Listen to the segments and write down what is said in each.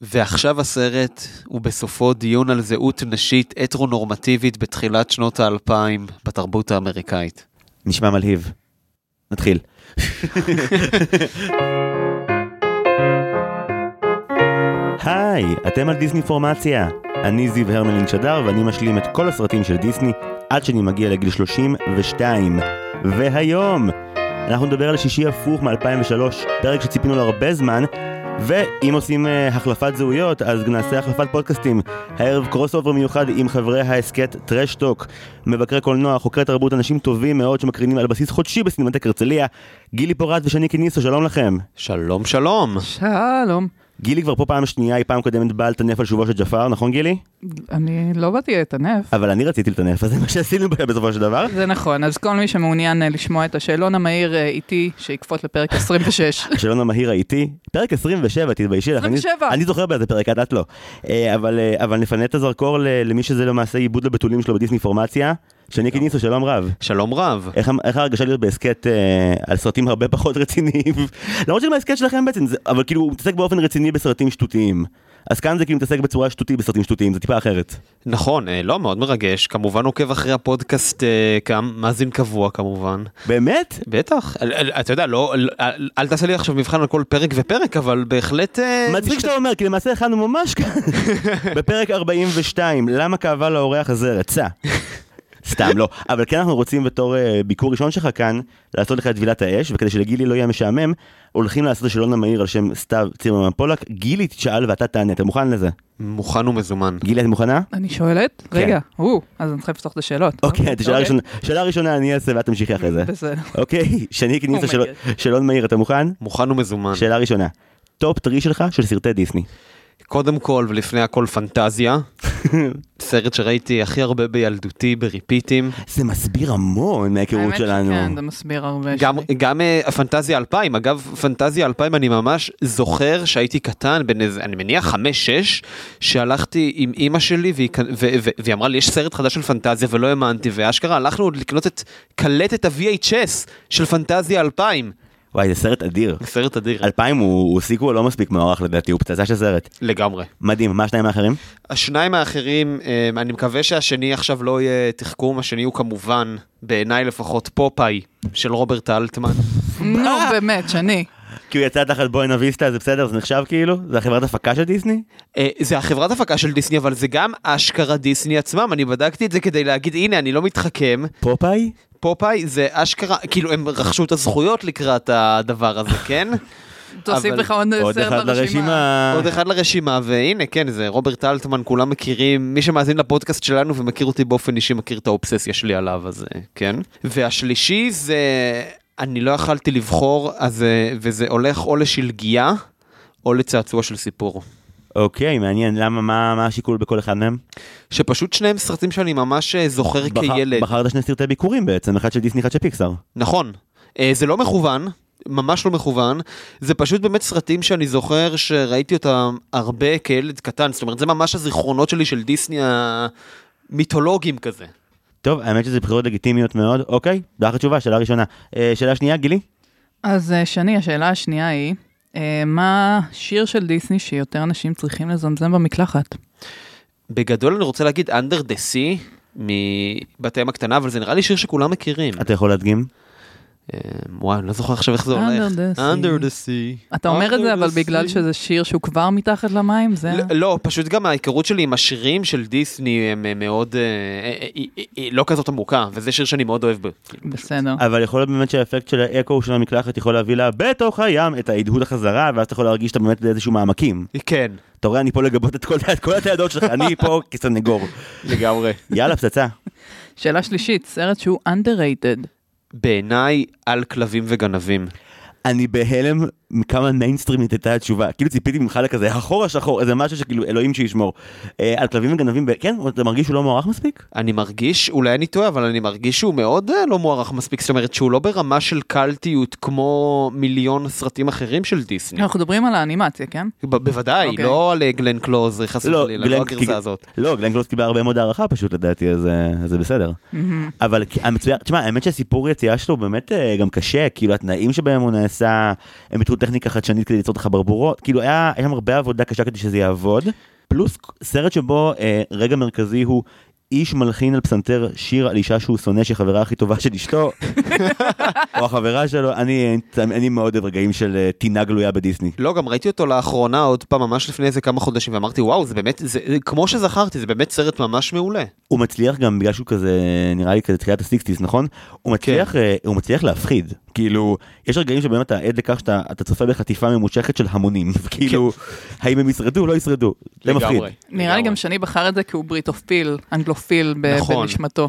ועכשיו הסרט הוא בסופו דיון על זהות נשית הטרונורמטיבית בתחילת שנות האלפיים בתרבות האמריקאית. נשמע מלהיב. נתחיל. היי, אתם על דיסני פורמציה. אני זיו הרמלין שדר ואני משלים את כל הסרטים של דיסני עד שאני מגיע לגיל 32. והיום אנחנו נדבר על שישי הפוך מ-2003, פרק שציפינו לו הרבה זמן, ואם עושים uh, החלפת זהויות, אז נעשה החלפת פודקאסטים. הערב crossover מיוחד עם חברי ההסכת טרשטוק, מבקרי קולנוע, חוקרי תרבות, אנשים טובים מאוד שמקרינים על בסיס חודשי בסינמטק הרצליה. גילי פורת ושני קיניסו, שלום לכם. שלום שלום. שלום. גילי כבר פה פעם שנייה, בפעם קודמת באה לטנף על שובו של ג'אפר, נכון גילי? אני לא באתי לטנף. אבל אני רציתי לטנף, אז זה מה שעשינו בסופו של דבר. זה נכון, אז כל מי שמעוניין אה, לשמוע את השאלון המהיר אה, איתי, שיקפוץ לפרק 26. השאלון המהיר האיטי, פרק 27, תתביישי לך. 27. אני, זוכר באיזה פרק, את לא. אה, אבל נפנה את הזרקור למי שזה למעשה עיבוד לבתולים שלו בדיסני פורמציה. שני קיניסו, שלום רב. שלום רב. איך, איך ההרגשה להיות בהסכת אה, על סרטים הרבה פחות רציניים? למרות שזה בהסכת שלכם בעצם, זה, אבל כאילו הוא מתעסק באופן רציני בסרטים שטותיים. אז כאן זה כאילו מתעסק בצורה שטותית בסרטים שטותיים, זה טיפה אחרת. נכון, אה, לא, מאוד מרגש. כמובן עוקב אחרי הפודקאסט, אה, גם מאזין קבוע כמובן. באמת? בטח. אתה יודע, לא, אל- אל אל תעשה לי עכשיו מבחן על כל פרק ופרק, אבל בהחלט... אה, מצחיק שאתה אומר, כי למעשה הכנו ממש כאן, בפרק 42, למה כאבה לאורח הזה רצה. סתם לא, אבל כן אנחנו רוצים בתור אה, ביקור ראשון שלך כאן, לעשות לך את טבילת האש, וכדי שלגילי לא יהיה משעמם, הולכים לעשות השאלון המהיר על שם סתיו צימרמן פולק, גילי תשאל ואתה תענה, אתה מוכן לזה? מוכן ומזומן. גילי את מוכנה? אני שואלת? כן. רגע, או, אז אני צריכה לפתוח את השאלות. אוקיי, את השאלה הראשונה, שאלה ראשונה אני אעשה ואת תמשיכי אחרי זה. בסדר. אוקיי, שני קיניסו Oh my שאלון- שאלון מהיר, אתה מוכן? מוכן ומזומן. שאלה ראשונה, top three שלך של סרטי דיסני. קודם כל ולפני הכל פנטזיה. סרט שראיתי הכי הרבה בילדותי ב repeat ים. זה מסביר המון מההיכרות האמת שלנו. שכן, זה מסביר הרבה. גם, שלי. גם uh, פנטזיה 2000, אגב, פנטזיה 2000 אני ממש זוכר שהייתי קטן, בין איזה, אני מניח 5-6, שהלכתי עם אימא שלי והיא, ו- ו- והיא אמרה לי, יש סרט חדש של פנטזיה ולא האמנתי, ואשכרה הלכנו עוד לקנות את קלטת ה-VHS של פנטזיה 2000. וואי, זה סרט אדיר. סרט אדיר. 2000 הוא הוא sequel לא מספיק מוערך לדעתי, הוא פצצה של סרט. לגמרי. מדהים, מה השניים האחרים? השניים האחרים, אה, אני מקווה שהשני עכשיו לא יהיה תחכום, השני הוא כמובן, בעיניי לפחות, פופאי של רוברט אלטמן. נו, באמת, שני. כי הוא יצא תחת בואנה ויסטה, זה בסדר? זה נחשב כאילו? זה החברת הפקה של דיסני? אה, זה החברת הפקה של דיסני, אבל זה גם אשכרה דיסני עצמם, אני בדקתי את זה כדי להגיד, הנה, אני לא מתחכם, פופאי? פופאי זה אשכרה, כאילו הם רכשו את הזכויות לקראת הדבר הזה, כן? תוסיף לך עוד סרט אחד לרשימה. לרשימה. עוד אחד לרשימה, והנה, כן, זה רוברט אלטמן, כולם מכירים, מי שמאזין לפודקאסט שלנו ומכיר אותי באופן אישי, מכיר את האובססיה שלי עליו, אז אה, כן. והשלישי זה, אני לא יכלתי לבחור, אז, אה, וזה הולך או לשלגיה, או לצעצוע של סיפור. אוקיי, מעניין, למה, מה מה השיקול בכל אחד מהם? שפשוט שניהם סרטים שאני ממש אה, זוכר בחר- כילד. בחרת שני סרטי ביקורים בעצם, אחד של דיסני, אחד של פיקסאר. נכון. אה, זה לא מכוון, ממש לא מכוון. זה פשוט באמת סרטים שאני זוכר שראיתי אותם הרבה כילד קטן. זאת אומרת, זה ממש הזיכרונות שלי של דיסני המיתולוגיים כזה. טוב, האמת שזה בחירות לגיטימיות מאוד, אוקיי, דרך התשובה, שאלה ראשונה. אה, שאלה שנייה, גילי? אז אה, שני, השאלה השנייה היא, אה, מה שיר של דיסני שיותר אנשים צריכים לזמזם במקלחת? בגדול אני רוצה להגיד Under the Sea מבת הים הקטנה, אבל זה נראה לי שיר שכולם מכירים. אתה יכול להדגים? אה, וואי, אני לא זוכר עכשיו איך זה Under הולך. the sea. Under the sea. אתה אומר את זה, אבל בגלל. שזה שיר שהוא כבר מתחת למים, זה... לא, לא, פשוט גם ההיכרות שלי עם השירים של דיסני הם אה, מאוד, אה, אה, אה, לא כזאת עמוקה, וזה שיר שאני מאוד אוהב. בסדר. אבל יכול להיות באמת שהאפקט של האקו של המקלחת יכול להביא לה בתוך הים את ההדהוד החזרה, ואז אתה יכול להרגיש שאתה באמת באיזשהו מעמקים. כן, אתה רואה, אני פה לגבות את כל, את כל התעדות שלך, אני פה כסנגור. לגמרי. יאללה, פצצה. שאלה שלישית, סרט שהוא underrated. בעיניי על כלבים וגנבים. אני בהלם מכמה מיינסטרימית הייתה התשובה. כאילו ציפיתי ממך לכזה, החור השחור, איזה משהו שכאילו אלוהים שישמור. אה, על כלבים וגנבים, ב- כן, אתה מרגיש שהוא לא מוערך מספיק? אני מרגיש, אולי אני טועה, אבל אני מרגיש שהוא מאוד אה, לא מוערך מספיק, זאת אומרת שהוא לא ברמה של קלטיות כמו מיליון סרטים אחרים של דיסני. אנחנו מדברים על האנימציה, כן? ב- בוודאי, אוקיי. לא על אה, גלן קלוז, חס לא, וחלילה, לא כי- הגרסה הזאת. לא, גלן קלוס קיבל הרבה מאוד הערכה פשוט לדעתי, אז אה, זה בסדר. אבל המצוין, תשמע, האמת שהסיפור יציאה שלו באמת אה, גם קשה, כאילו התנאים שבהם הוא נעשה, הם איזו טכניקה חדשנית כדי ליצור את החברבורות, כאילו היה היה שם הרבה עבודה קשה כדי שזה יעבוד, פלוס סרט שבו אה, רגע מרכזי הוא איש מלחין על פסנתר שיר על אישה שהוא שונא שחברה הכי טובה של אשתו, או החברה שלו, אני, אני מאוד אוהב רגעים של אה, טינה גלויה בדיסני. לא, גם ראיתי אותו לאחרונה, עוד פעם, ממש לפני איזה כמה חודשים, ואמרתי, וואו, זה באמת, זה, כמו שזכרתי, זה באמת סרט ממש מעולה. הוא מצליח גם בגלל שהוא כזה, נראה לי כזה תחילת הסיקסטיס, נכון? הוא מצליח, אה, הוא מצליח להפחיד. כאילו, יש רגעים שבהם אתה עד לכך שאתה אתה צופה בחטיפה ממושכת של המונים. כאילו, האם הם ישרדו או לא ישרדו? זה מפחיד. נראה לי. גם שאני בחר את זה כי הוא בריטופיל, אנגלופיל ב- נכון. בנשמתו.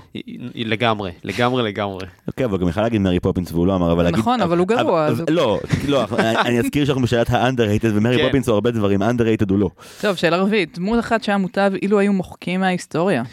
לגמרי, לגמרי, לגמרי. אוקיי, אבל גם יכול להגיד מרי פופינס והוא לא אמר, אבל להגיד... נכון, אבל הוא גרוע, אז- לא, לא, אני אזכיר שאנחנו בשאלת ה-underrated, ומרי כן. פופינס הוא הרבה דברים, underrated הוא לא. טוב, שאלה רביעית, דמות אחת שהיה מוטב אילו היו מוחקים מההיסטוריה.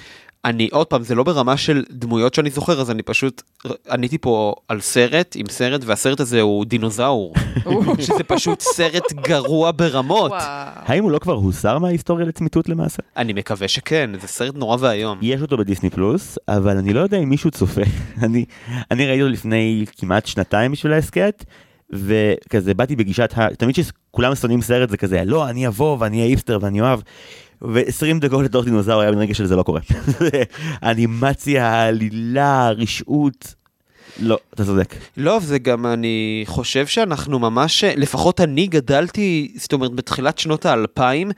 אני, עוד פעם, זה לא ברמה של דמויות שאני זוכר, אז אני פשוט עניתי פה על סרט עם סרט, והסרט הזה הוא דינוזאור. שזה פשוט סרט גרוע ברמות. האם הוא לא כבר הוסר מההיסטוריה לצמיתות למעשה? אני מקווה שכן, זה סרט נורא ואיום. יש אותו בדיסני פלוס, אבל אני לא יודע אם מישהו צופה. אני, אני ראיתי אותו לפני כמעט שנתיים בשביל ההסכת, וכזה באתי בגישת ה... תמיד שכולם שונאים סרט זה כזה, לא, אני אבוא ואני אהיה איפסטר ואני אוהב. ו-20 דקות לתוך דינוזאור היה בין רגע שזה לא קורה. אנימציה, עלילה, רשעות. לא, אתה צודק. לא, זה גם, אני חושב שאנחנו ממש, לפחות אני גדלתי, זאת אומרת, בתחילת שנות האלפיים,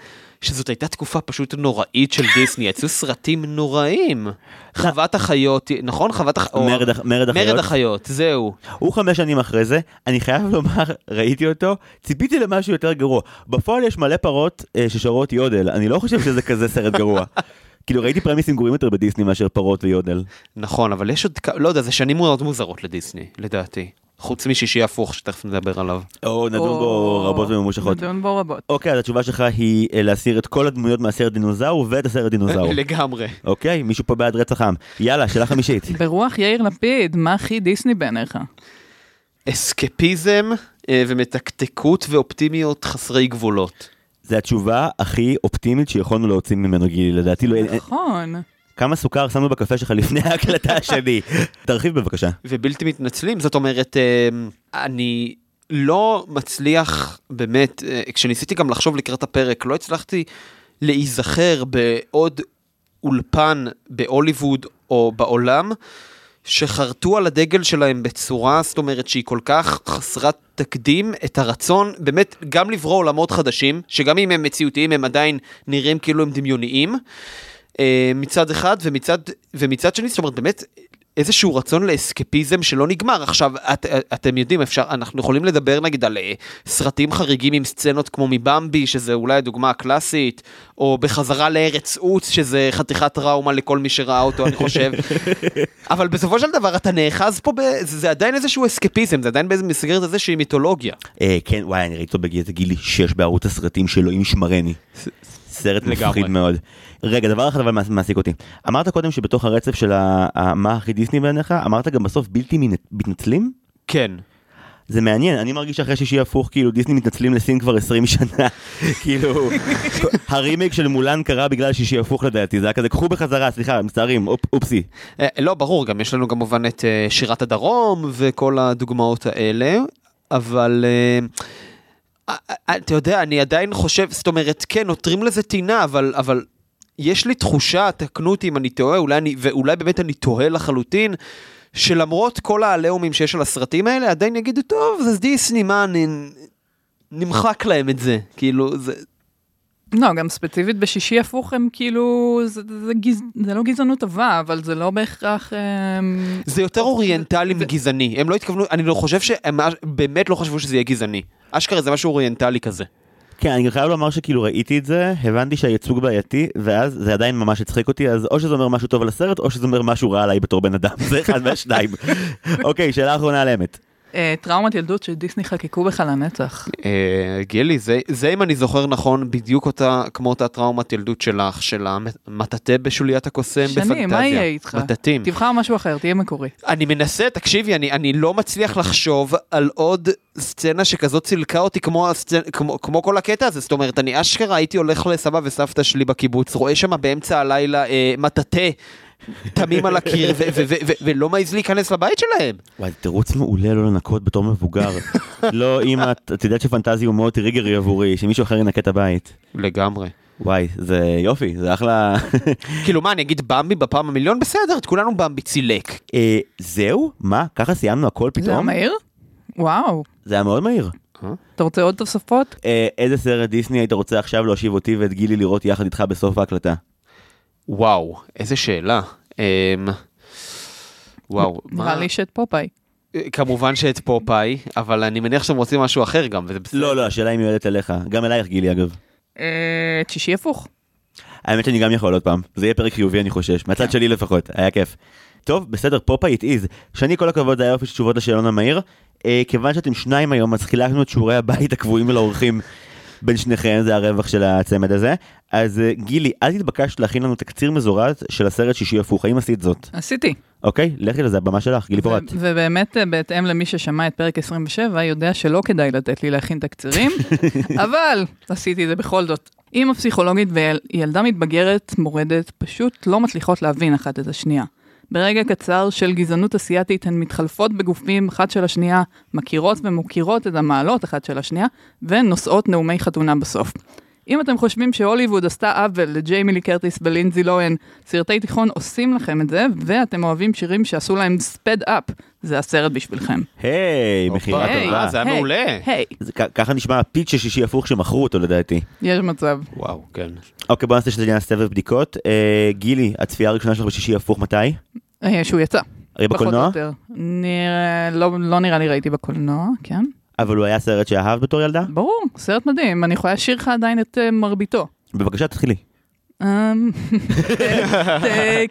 שזאת הייתה תקופה פשוט נוראית של דיסני, יצאו סרטים נוראים. חוות החיות, נכון? חוות החיות. מרד מרד החיות. מרד החיות, זהו. הוא חמש שנים אחרי זה, אני חייב לומר, ראיתי אותו, ציפיתי למשהו יותר גרוע. בפועל יש מלא פרות אה, ששרות יודל, אני לא חושב שזה כזה סרט גרוע. כאילו ראיתי פרמיסים גרועים יותר בדיסני מאשר פרות ויודל. נכון, אבל יש עוד, לא יודע, זה שנים מאוד מוזרות לדיסני, לדעתי. חוץ משישי הפוך, שתכף נדבר עליו. או נדון בו או, רבות וממושכות. נדון בו רבות. אוקיי, אז התשובה שלך היא אה, להסיר את כל הדמויות מהסרט דינוזאור ואת הסרט דינוזאור. לגמרי. אוקיי, מישהו פה בעד רצח עם. יאללה, שאלה חמישית. ברוח יאיר לפיד, מה הכי דיסני בעיניך? אסקפיזם אה, ומתקתקות ואופטימיות חסרי גבולות. זו התשובה הכי אופטימית שיכולנו להוציא ממנו גילי, לדעתי לא... כמה סוכר שמנו בקפה שלך לפני ההקלטה השני? תרחיב בבקשה. ובלתי מתנצלים, זאת אומרת, אה, אני לא מצליח, באמת, אה, כשניסיתי גם לחשוב לקראת הפרק, לא הצלחתי להיזכר בעוד אולפן בהוליווד או בעולם, שחרטו על הדגל שלהם בצורה, זאת אומרת, שהיא כל כך חסרת תקדים, את הרצון באמת גם לברוא עולמות חדשים, שגם אם הם מציאותיים הם עדיין נראים כאילו הם דמיוניים. אה, מצד אחד, ומצד, ומצד שני, זאת אומרת, באמת, איזשהו רצון לאסקפיזם שלא נגמר. עכשיו, את, אתם יודעים, אפשר, אנחנו יכולים לדבר נגיד על אה, סרטים חריגים עם סצנות כמו מבמבי, שזה אולי הדוגמה הקלאסית, או בחזרה לארץ עוץ, שזה חתיכת טראומה לכל מי שראה אותו, אני חושב. אבל בסופו של דבר אתה נאחז פה, ב, זה, זה עדיין איזשהו אסקפיזם, זה עדיין באיזה מסגרת איזושהי מיתולוגיה. אה, כן, וואי, אני ראיתי אותו בגיל גילי 6 בערוץ הסרטים של אלוהים ישמרני. סרט לגמרי. מפחיד מאוד. רגע, דבר אחד אבל מעס- מעסיק אותי. אמרת קודם שבתוך הרצף של מה הכי דיסני בעיניך, אמרת גם בסוף בלתי מתנצלים? כן. זה מעניין, אני מרגיש שאחרי שישי הפוך, כאילו דיסני מתנצלים לסין כבר 20 שנה. כאילו, הרימייק של מולן קרה בגלל שישי הפוך לדעתי, זה היה כזה, קחו בחזרה, סליחה, מצטערים, אופ- אופסי. אה, לא, ברור, גם יש לנו כמובן את אה, שירת הדרום וכל הדוגמאות האלה, אבל אה, אתה יודע, אני עדיין חושב, זאת אומרת, כן, נותרים לזה טינה, אבל, אבל יש לי תחושה, תקנו אותי אם אני טועה, אולי אני, ואולי באמת אני תוהה לחלוטין, שלמרות כל העליהומים שיש על הסרטים האלה, עדיין יגידו, טוב, זה דיסני, מה, נ- נמחק להם את זה, כאילו, זה... לא, גם ספציפית בשישי הפוך הם כאילו, זה, זה, גז... זה לא גזענות טובה, אבל זה לא בהכרח... אמ, זה יותר אוריינטלי זה- מגזעני, הם לא התכוונו, אני לא חושב שהם באמת לא חשבו שזה יהיה גזעני. אשכרה זה משהו אוריינטלי כזה. כן, אני חייב לומר שכאילו ראיתי את זה, הבנתי שהייצוג בעייתי, ואז זה עדיין ממש הצחיק אותי, אז או שזה אומר משהו טוב על הסרט, או שזה אומר משהו רע עליי בתור בן אדם, זה אחד מהשניים. אוקיי, שאלה אחרונה על אמת. אה, טראומת ילדות שדיסני חקקו בך לנצח. אה, גילי, זה, אם אני זוכר נכון, בדיוק אותה, כמו אותה טראומת ילדות שלך, של המטאטה בשוליית הקוסם בפנטזיה. שני, מה יהיה איתך? מטאטים. תבחר משהו אחר, תהיה מקורי. אני מנסה, תקשיבי, אני, אני לא מצליח לחשוב על עוד סצנה שכזאת צילקה אותי כמו, הסצנ... כמו, כמו כל הקטע הזה. זאת אומרת, אני אשכרה הייתי הולך לסבא וסבתא שלי בקיבוץ, רואה שם באמצע הלילה אה, מטאטה תמים על הקיר ו- ו- ו- ו- ולא מעז להיכנס לבית שלהם. וואי, זה תירוץ מעולה לא לנקות בתור מבוגר. לא, אמא, את את יודעת שפנטזיה הוא מאוד טריגרי עבורי, שמישהו אחר ינקה את הבית. לגמרי. וואי, זה יופי, זה אחלה... כאילו מה, אני אגיד במבי בפעם המיליון? בסדר, את כולנו במבי צילק. אה, זהו? מה? ככה סיימנו הכל זה היה פתאום? מהיר? וואו. זה היה מאוד מהיר. אתה רוצה עוד תוספות? אה, איזה סרט דיסני היית רוצה עכשיו להושיב אותי ואת גילי לראות יחד איתך בסוף ההקלטה? וואו, איזה שאלה. אמ, וואו, נראה לי שאת פופאי. כמובן שאת פופאי, אבל אני מניח שאתם רוצים משהו אחר גם, וזה בסדר. לא, לא, השאלה היא מיועדת אליך. גם אלייך גילי אגב. אה, את שישי הפוך. האמת שאני גם יכול עוד פעם. זה יהיה פרק חיובי אני חושש. מהצד שלי לפחות, היה כיף. טוב, בסדר, פופאי it is. שני כל הכבוד, זה היה יופי של תשובות לשאלון המהיר. אה, כיוון שאתם שניים היום, אז חילקנו את שיעורי הבית הקבועים לאורחים בין שניכם, זה הרווח של הצמד הזה. אז אה, גילי, את התבקשת להכין לנו תקציר מזורז של הסרט שישי הפוך, האם עשית זאת? עשיתי. אוקיי, לכי לזה, הבמה שלך, גילי פורט. ובאמת, אה, בהתאם למי ששמע את פרק 27, יודע שלא כדאי לתת לי להכין תקצירים, אבל עשיתי את זה בכל זאת. אימא פסיכולוגית וילדה מתבגרת, מורדת, פשוט לא מצליחות להבין אחת את השנייה. ברגע קצר של גזענות אסיאתית הן מתחלפות בגופים אחת של השנייה, מכירות ומוקירות את המעלות אחת של השנייה, ונושאות נאומי חתונה בסוף. אם אתם חושבים שהוליווד עשתה עוול לג'יימי לי קרטיס ולינזי לוהן, סרטי תיכון עושים לכם את זה, ואתם אוהבים שירים שעשו להם ספד אפ, זה הסרט בשבילכם. היי, מכירה טובה. אה, זה היה מעולה. היי, ככה נשמע הפיץ' של שישי הפוך שמכרו אותו לדעתי. יש מצב. וואו, כן. אוקיי, בוא נעשה שזה סבב בדיקות. אה, גילי, הצפייה הראשונה שלך בשישי הפוך מתי? אה, שהוא יצא. הרי פחות או בקולנוע? לא, לא נראה לי ראיתי בקולנוע, כן? אבל הוא היה סרט שאהב בתור ילדה? ברור, סרט מדהים, אני יכולה לשיר לך עדיין את אה, מרביתו. בבקשה, תתחילי. Take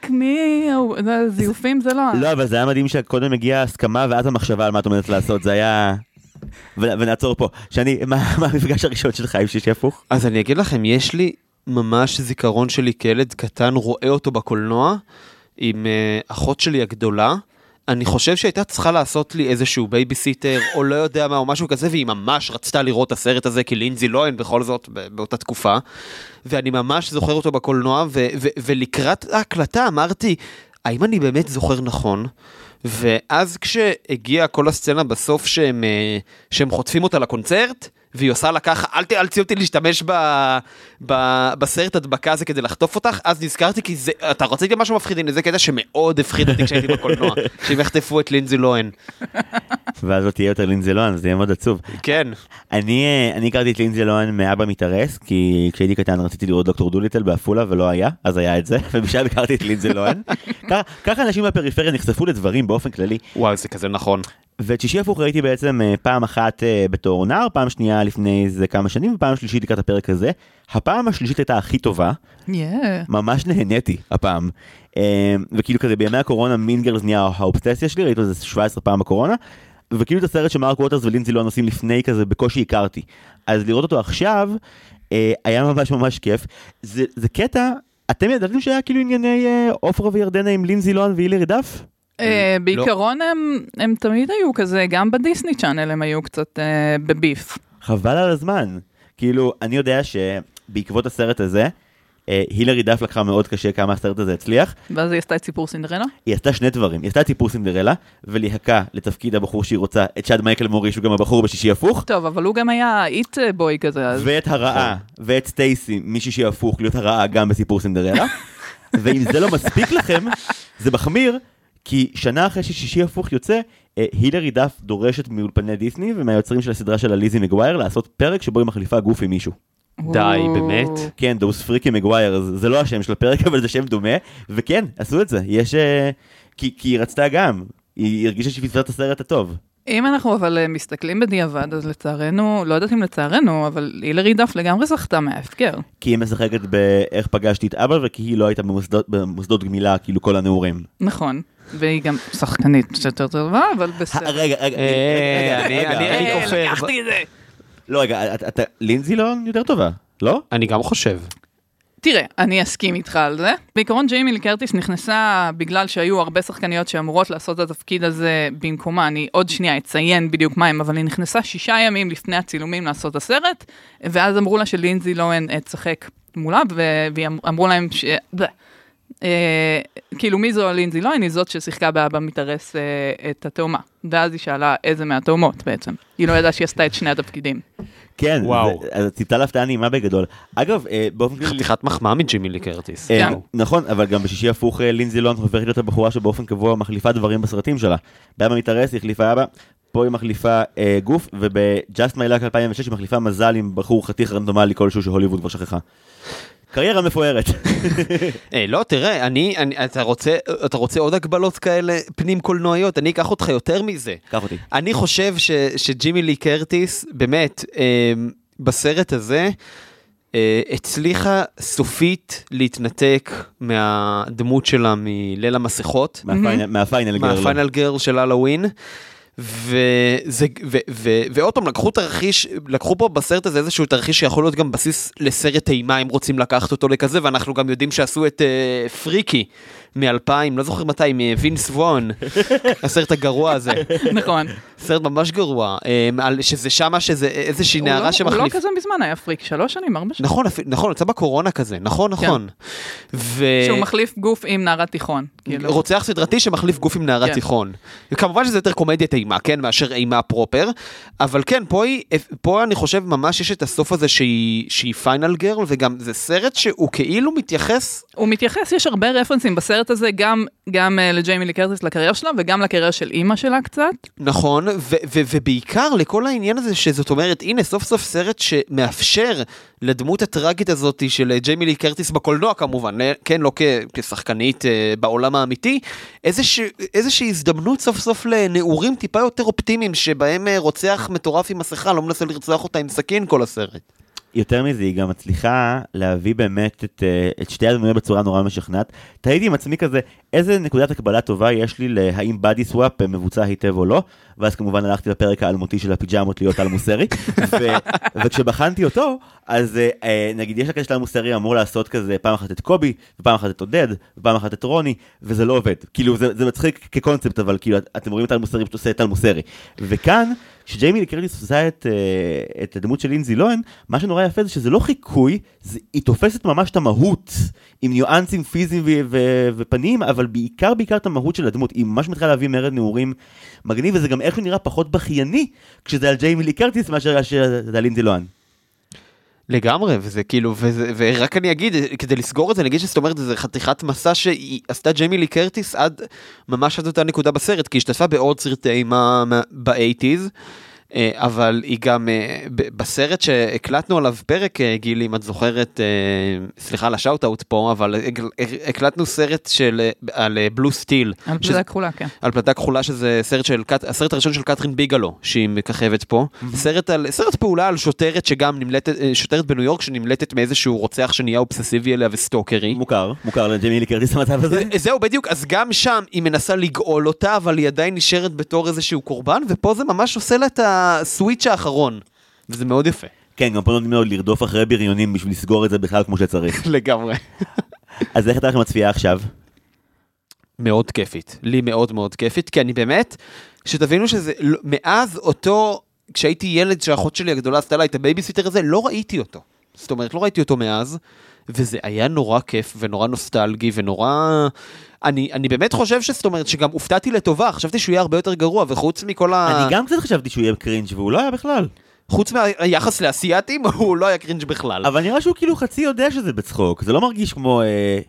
me, away. זה- זיופים זה לא... לא, אבל זה היה מדהים שקודם הגיעה הסכמה ואז המחשבה על מה את עומדת לעשות, זה היה... ו- ונעצור פה. שני, מה מה המפגש הראשון שלך עם שישי הפוך? אז אני אגיד לכם, יש לי ממש זיכרון שלי כילד קטן, רואה אותו בקולנוע עם uh, אחות שלי הגדולה. אני חושב שהייתה צריכה לעשות לי איזשהו בייביסיטר, או לא יודע מה, או משהו כזה, והיא ממש רצתה לראות את הסרט הזה, כי לינזי לוהן בכל זאת באותה תקופה. ואני ממש זוכר אותו בקולנוע, ו- ו- ולקראת ההקלטה אמרתי, האם אני באמת זוכר נכון? ואז כשהגיעה כל הסצנה בסוף שהם, אה, שהם חוטפים אותה לקונצרט, והיא עושה לה ככה, אל תאלצי אותי להשתמש ב, ב, בסרט הדבקה הזה כדי לחטוף אותך, אז נזכרתי כי זה, אתה רצית משהו מפחיד, הנה זה קטע שמאוד הפחיד אותי כשהייתי בקולנוע, שהם יחטפו את לינזי לוהן. ואז לא תהיה יותר לינזי לוהן, זה יהיה מאוד עצוב. כן, אני, אה, אני הכרתי את לינזי לוהן מאבא מתארס, כי כשהייתי קטן רציתי לראות דוקטור דוליטל בעפולה ולא היה, אז היה את זה, ומשם הכרתי את לינזי לוהן. ככה- אנשים מהפריפריה נחשפו לדברים באופן כללי. וואו זה כזה נכון. ואת שישי הפוך ראיתי בעצם אה, פעם אחת אה, בתור נער, פעם שנייה לפני איזה כמה שנים, ופעם שלישית לקראת הפרק הזה. הפעם השלישית הייתה הכי טובה, Yeah. ממש נהניתי הפעם. אה, וכאילו כזה בימי הקורונה מינגרס נהיה האובססיה שלי, ראיתי את זה 17 פעם בקורונה. וכאילו את הסרט שמרק ווטרס ולינזי לא נוסעים לפני כזה בקושי הכרתי. אז לראות אותו עכשיו אה, היה ממש ממש כיף. זה, זה קטע, אתם ידעתם שהיה כאילו ענייני אה, עופרה וירדנה עם לינזי לוהן והילי דף? אה, בעיקרון הם, הם תמיד היו כזה, גם בדיסני צ'אנל הם היו קצת בביף. חבל על הזמן. כאילו, אני יודע שבעקבות הסרט הזה, אה, הילרי דף לקחה מאוד קשה כמה הסרט הזה הצליח. ואז היא עשתה את סיפור סינדרלה. היא עשתה שני דברים, היא עשתה את סיפור סינדרלה, וליהקה לתפקיד הבחור שהיא רוצה, את שד מייקל מורי, שהוא גם הבחור בשישי הפוך, טוב, אבל הוא גם היה it boy כזה, אז... ואת הרעה, ואת סטייסי, משישי הפוך, להיות הרעה גם בסיפור סינדרלה. ואם זה לא מספיק לכם, זה מחמיר, כי שנה אחרי ששישי הפוך יוצא, אה, הילרי דף דורשת מאולפני דיסני ומהיוצרים של הסדרה של ליזי מגווייר לעשות פרק שבו היא מחליפה גוף עם מישהו. די, באמת? כן, Those Freaky McGuires, זה לא השם של הפרק, אבל זה שם דומה, וכן, עשו את זה, יש... אה, כי, כי היא רצתה גם, היא הרגישה שהיא פספסה את הסרט הטוב. אם אנחנו אבל אה, מסתכלים בדיעבד, אז לצערנו, לא יודעת אם לצערנו, אבל הילרי דף לגמרי זכתה מההפקר. כי היא משחקת באיך פגשתי את אבא, וכי היא לא הייתה במוסדות, במוסדות גמילה, כאילו כל הנעורים. נכון. והיא גם שחקנית יותר טובה, אבל בסדר. רגע, רגע, אה, רגע, אני- רגע, אני- רגע. אני כופר. לקחתי את זה. לא, רגע, אתה- לינזי לא יותר טובה, לא? אני גם חושב. תראה, אני אסכים איתך על זה. בעיקרון ג'יימי לי קרטיס נכנסה בגלל שהיו הרבה שחקניות שאמורות לעשות את התפקיד הזה במקומה, אני עוד שנייה אציין בדיוק מה הם, אבל היא נכנסה שישה ימים לפני הצילומים לעשות את הסרט, ואז אמרו לה שלינזי לוהן אה, תשחק מולה, ואמרו להם ש... אה, כאילו מי זו לינזי לוין? היא זאת ששיחקה באבא מתארס אה, את התאומה. ואז היא שאלה איזה מהתאומות בעצם. היא לא ידעה שהיא עשתה את שני התפקידים. כן, וואו. אז ציפתה להפתעה נעימה בגדול. אגב, אה, באופן כללי... חתיכת מחמאה מג'ימי לי קרטיס. כן. נכון, אבל גם בשישי הפוך לינזי לון הופכת להיות הבחורה שבאופן קבוע מחליפה דברים בסרטים שלה. באבא מתארס היא החליפה אבא, פה היא מחליפה אה, גוף, וב-Just My Luck 2006 היא מחליפה מזל עם בחור חתיך רנדומלי כלשהו שהוליווד כבר שכחה. קריירה מפוארת. אה, לא, תראה, אני, אני, אתה רוצה, אתה רוצה עוד הגבלות כאלה פנים קולנועיות? אני אקח אותך יותר מזה. קח אותי. אני חושב ש, שג'ימי לי קרטיס, באמת, אה, בסרט הזה, אה, הצליחה סופית להתנתק מהדמות שלה מליל המסכות. מהפיינל- מהפיינל גרל. מהפיינל גרל של הלואוין. וזה, ו, ו, ועוד פעם, לקחו תרחיש, לקחו פה בסרט הזה איזשהו תרחיש שיכול להיות גם בסיס לסרט אימה, אם רוצים לקחת אותו לכזה, ואנחנו גם יודעים שעשו את uh, פריקי מ-2000, לא זוכר מתי, מווינס וון, הסרט הגרוע הזה, נכון. סרט ממש גרוע, על, שזה שמה, שזה איזושהי הוא לא- נערה הוא שמחליף... לא כזה מזמן היה פריק, שלוש שנים, ארבע שנים. נכון, נכון, יצא בקורונה כזה, נכון, נכון. ו... שהוא מחליף גוף עם נערת תיכון. כאילו. רוצח סדרתי שמחליף גוף עם נערת כן. תיכון. וכמובן שזה יותר קומדיית אימה, כן, מאשר אימה proper, אבל כן, פה, היא, פה אני חושב ממש יש את הסוף הזה שהיא, שהיא final girl, וגם זה סרט שהוא כאילו מתייחס, הוא מתייחס, יש הרבה רפרנסים בסרט הזה, גם, גם uh, לג'יימי לי קרטיס לקריירה שלה, וגם לקריירה של אימא שלה קצת. נכון, ו- ו- ובעיקר לכל העניין הזה שזאת אומרת, הנה סוף סוף סרט שמאפשר לדמות הטראגית הזאת של אה, ג'יימי לי קרטיס בקולנוע כמובן, אה, כן, לא כ- כשחקנית אה, בעולם האמיתי, איזוש- איזושהי הזדמנות סוף סוף לנעורים טיפה יותר אופטימיים, שבהם אה, רוצח מטורף עם מסכה לא מנסה לרצוח אותה עם סכין כל הסרט. יותר מזה, היא גם מצליחה להביא באמת את, אה, את שתי הדמויות בצורה נורא משכנעת. תהיתי עם עצמי כזה, איזה נקודת הקבלה טובה יש לי להאם בדי סוואפ מבוצע היטב או לא, ואז כמובן הלכתי לפרק האלמותי של הפיג'מות להיות על מוסרי, ו- וכשבחנתי אותו, אז אה, אה, נגיד יש הקטע של המוסרי אמור לעשות כזה פעם אחת את קובי, ופעם אחת את עודד, ופעם אחת את רוני, וזה לא עובד. כאילו זה, זה מצחיק כקונספט, אבל כאילו את- אתם רואים את המוסרי, פשוט עושה את המוסרי. וכאן, כשג'יימי לקרטיס עושה את, אה, את הדמות של לינזי לוהן, מה שנורא יפה זה שזה לא חיקוי, זה, היא תופסת ממש את המהות, עם ניואנסים פיזיים ו- ו- ופנים, אבל בעיקר בעיקר את המהות של הדמות, היא ממש מתחילה להביא מרד נעורים מגניב, וזה גם איכשהו נראה פחות בכייני, כשזה על ג'יימי לי קרטיס מאשר על לינזי לוהן. לגמרי, וזה כאילו, וזה, ורק אני אגיד, כדי לסגור את זה, אני אגיד שזאת אומרת, זה חתיכת מסע שהיא עשתה ג'יימי לי קרטיס עד, ממש עד אותה נקודה בסרט, כי היא השתתפה בעוד סרטי אימה באייטיז, אבל היא גם, אה, בסרט שהקלטנו עליו פרק, אה, גילי, אם את זוכרת, אה, סליחה על ה shout-out פה, אבל הק- הקלטנו סרט של, אה, על Blue Steel. על פלדה כחולה, כן. על פלדה כחולה שזה סרט של, הסרט הראשון של קתרין ביגלו שהיא מככבת פה. סרט על, סרט פעולה על שוטרת שגם נמלטת, אה, שוטרת בניו יורק שנמלטת מאיזשהו רוצח שנהיה אובססיבי אליה וסטוקרי. מוכר, מוכר לג'יימי לי קרטיס המצב הזה. אה, זהו בדיוק, אז גם שם היא מנסה לגאול אותה, אבל היא עדיין נשארת בתור איזשהו קורבן, ופה זה ממש עושה לה את הסוויץ' האחרון. וזה מאוד יפה. כן, גם פה נותנים לו לרדוף אחרי בריונים בשביל לסגור את זה בכלל כמו שצריך. לגמרי. אז איך הייתה לכם הצפייה עכשיו? מאוד כיפית, לי מאוד מאוד כיפית, כי אני באמת, שתבינו שזה, לא- מאז אותו, כשהייתי ילד שהאחות שלי הגדולה עשתה לה את הבייביסיטר הזה, לא ראיתי אותו. זאת אומרת, לא ראיתי אותו מאז, וזה היה נורא כיף ונורא נוסטלגי ונורא... אני, אני באמת חושב שזאת אומרת שגם הופתעתי לטובה, חשבתי שהוא יהיה הרבה יותר גרוע, וחוץ מכל ה... אני גם קצת חשבתי שהוא יהיה cringe והוא לא היה בכלל. חוץ מהיחס לאסייתים, הוא לא היה cringe בכלל. אבל נראה שהוא כאילו חצי יודע שזה בצחוק, זה לא מרגיש כמו... אה,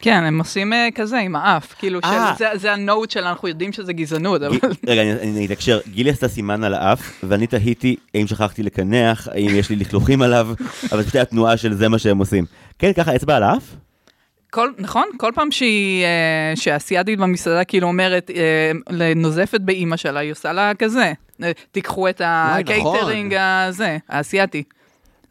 כן, הם עושים אה, כזה עם האף, כאילו, של- אה. זה- זה ה nod של אנחנו יודעים שזה גזענות, אבל... רגע, אני- אני אתקשר, גילי עשתה סימן על האף, ואני תהיתי האם שכחתי לקנח, האם יש לי לכלוכים עליו, אבל זה פשוט היה תנועה של זה מה שהם עושים. כן, ככה אצבע על האף? כל, נכון? כל פעם שהיא, אה, שהאסייתית במסעדה כאילו אומרת, אה, נוזפת באימא שלה, היא עושה לה כזה. אה, תיקחו את הקייטרינג הזה, האסייתי.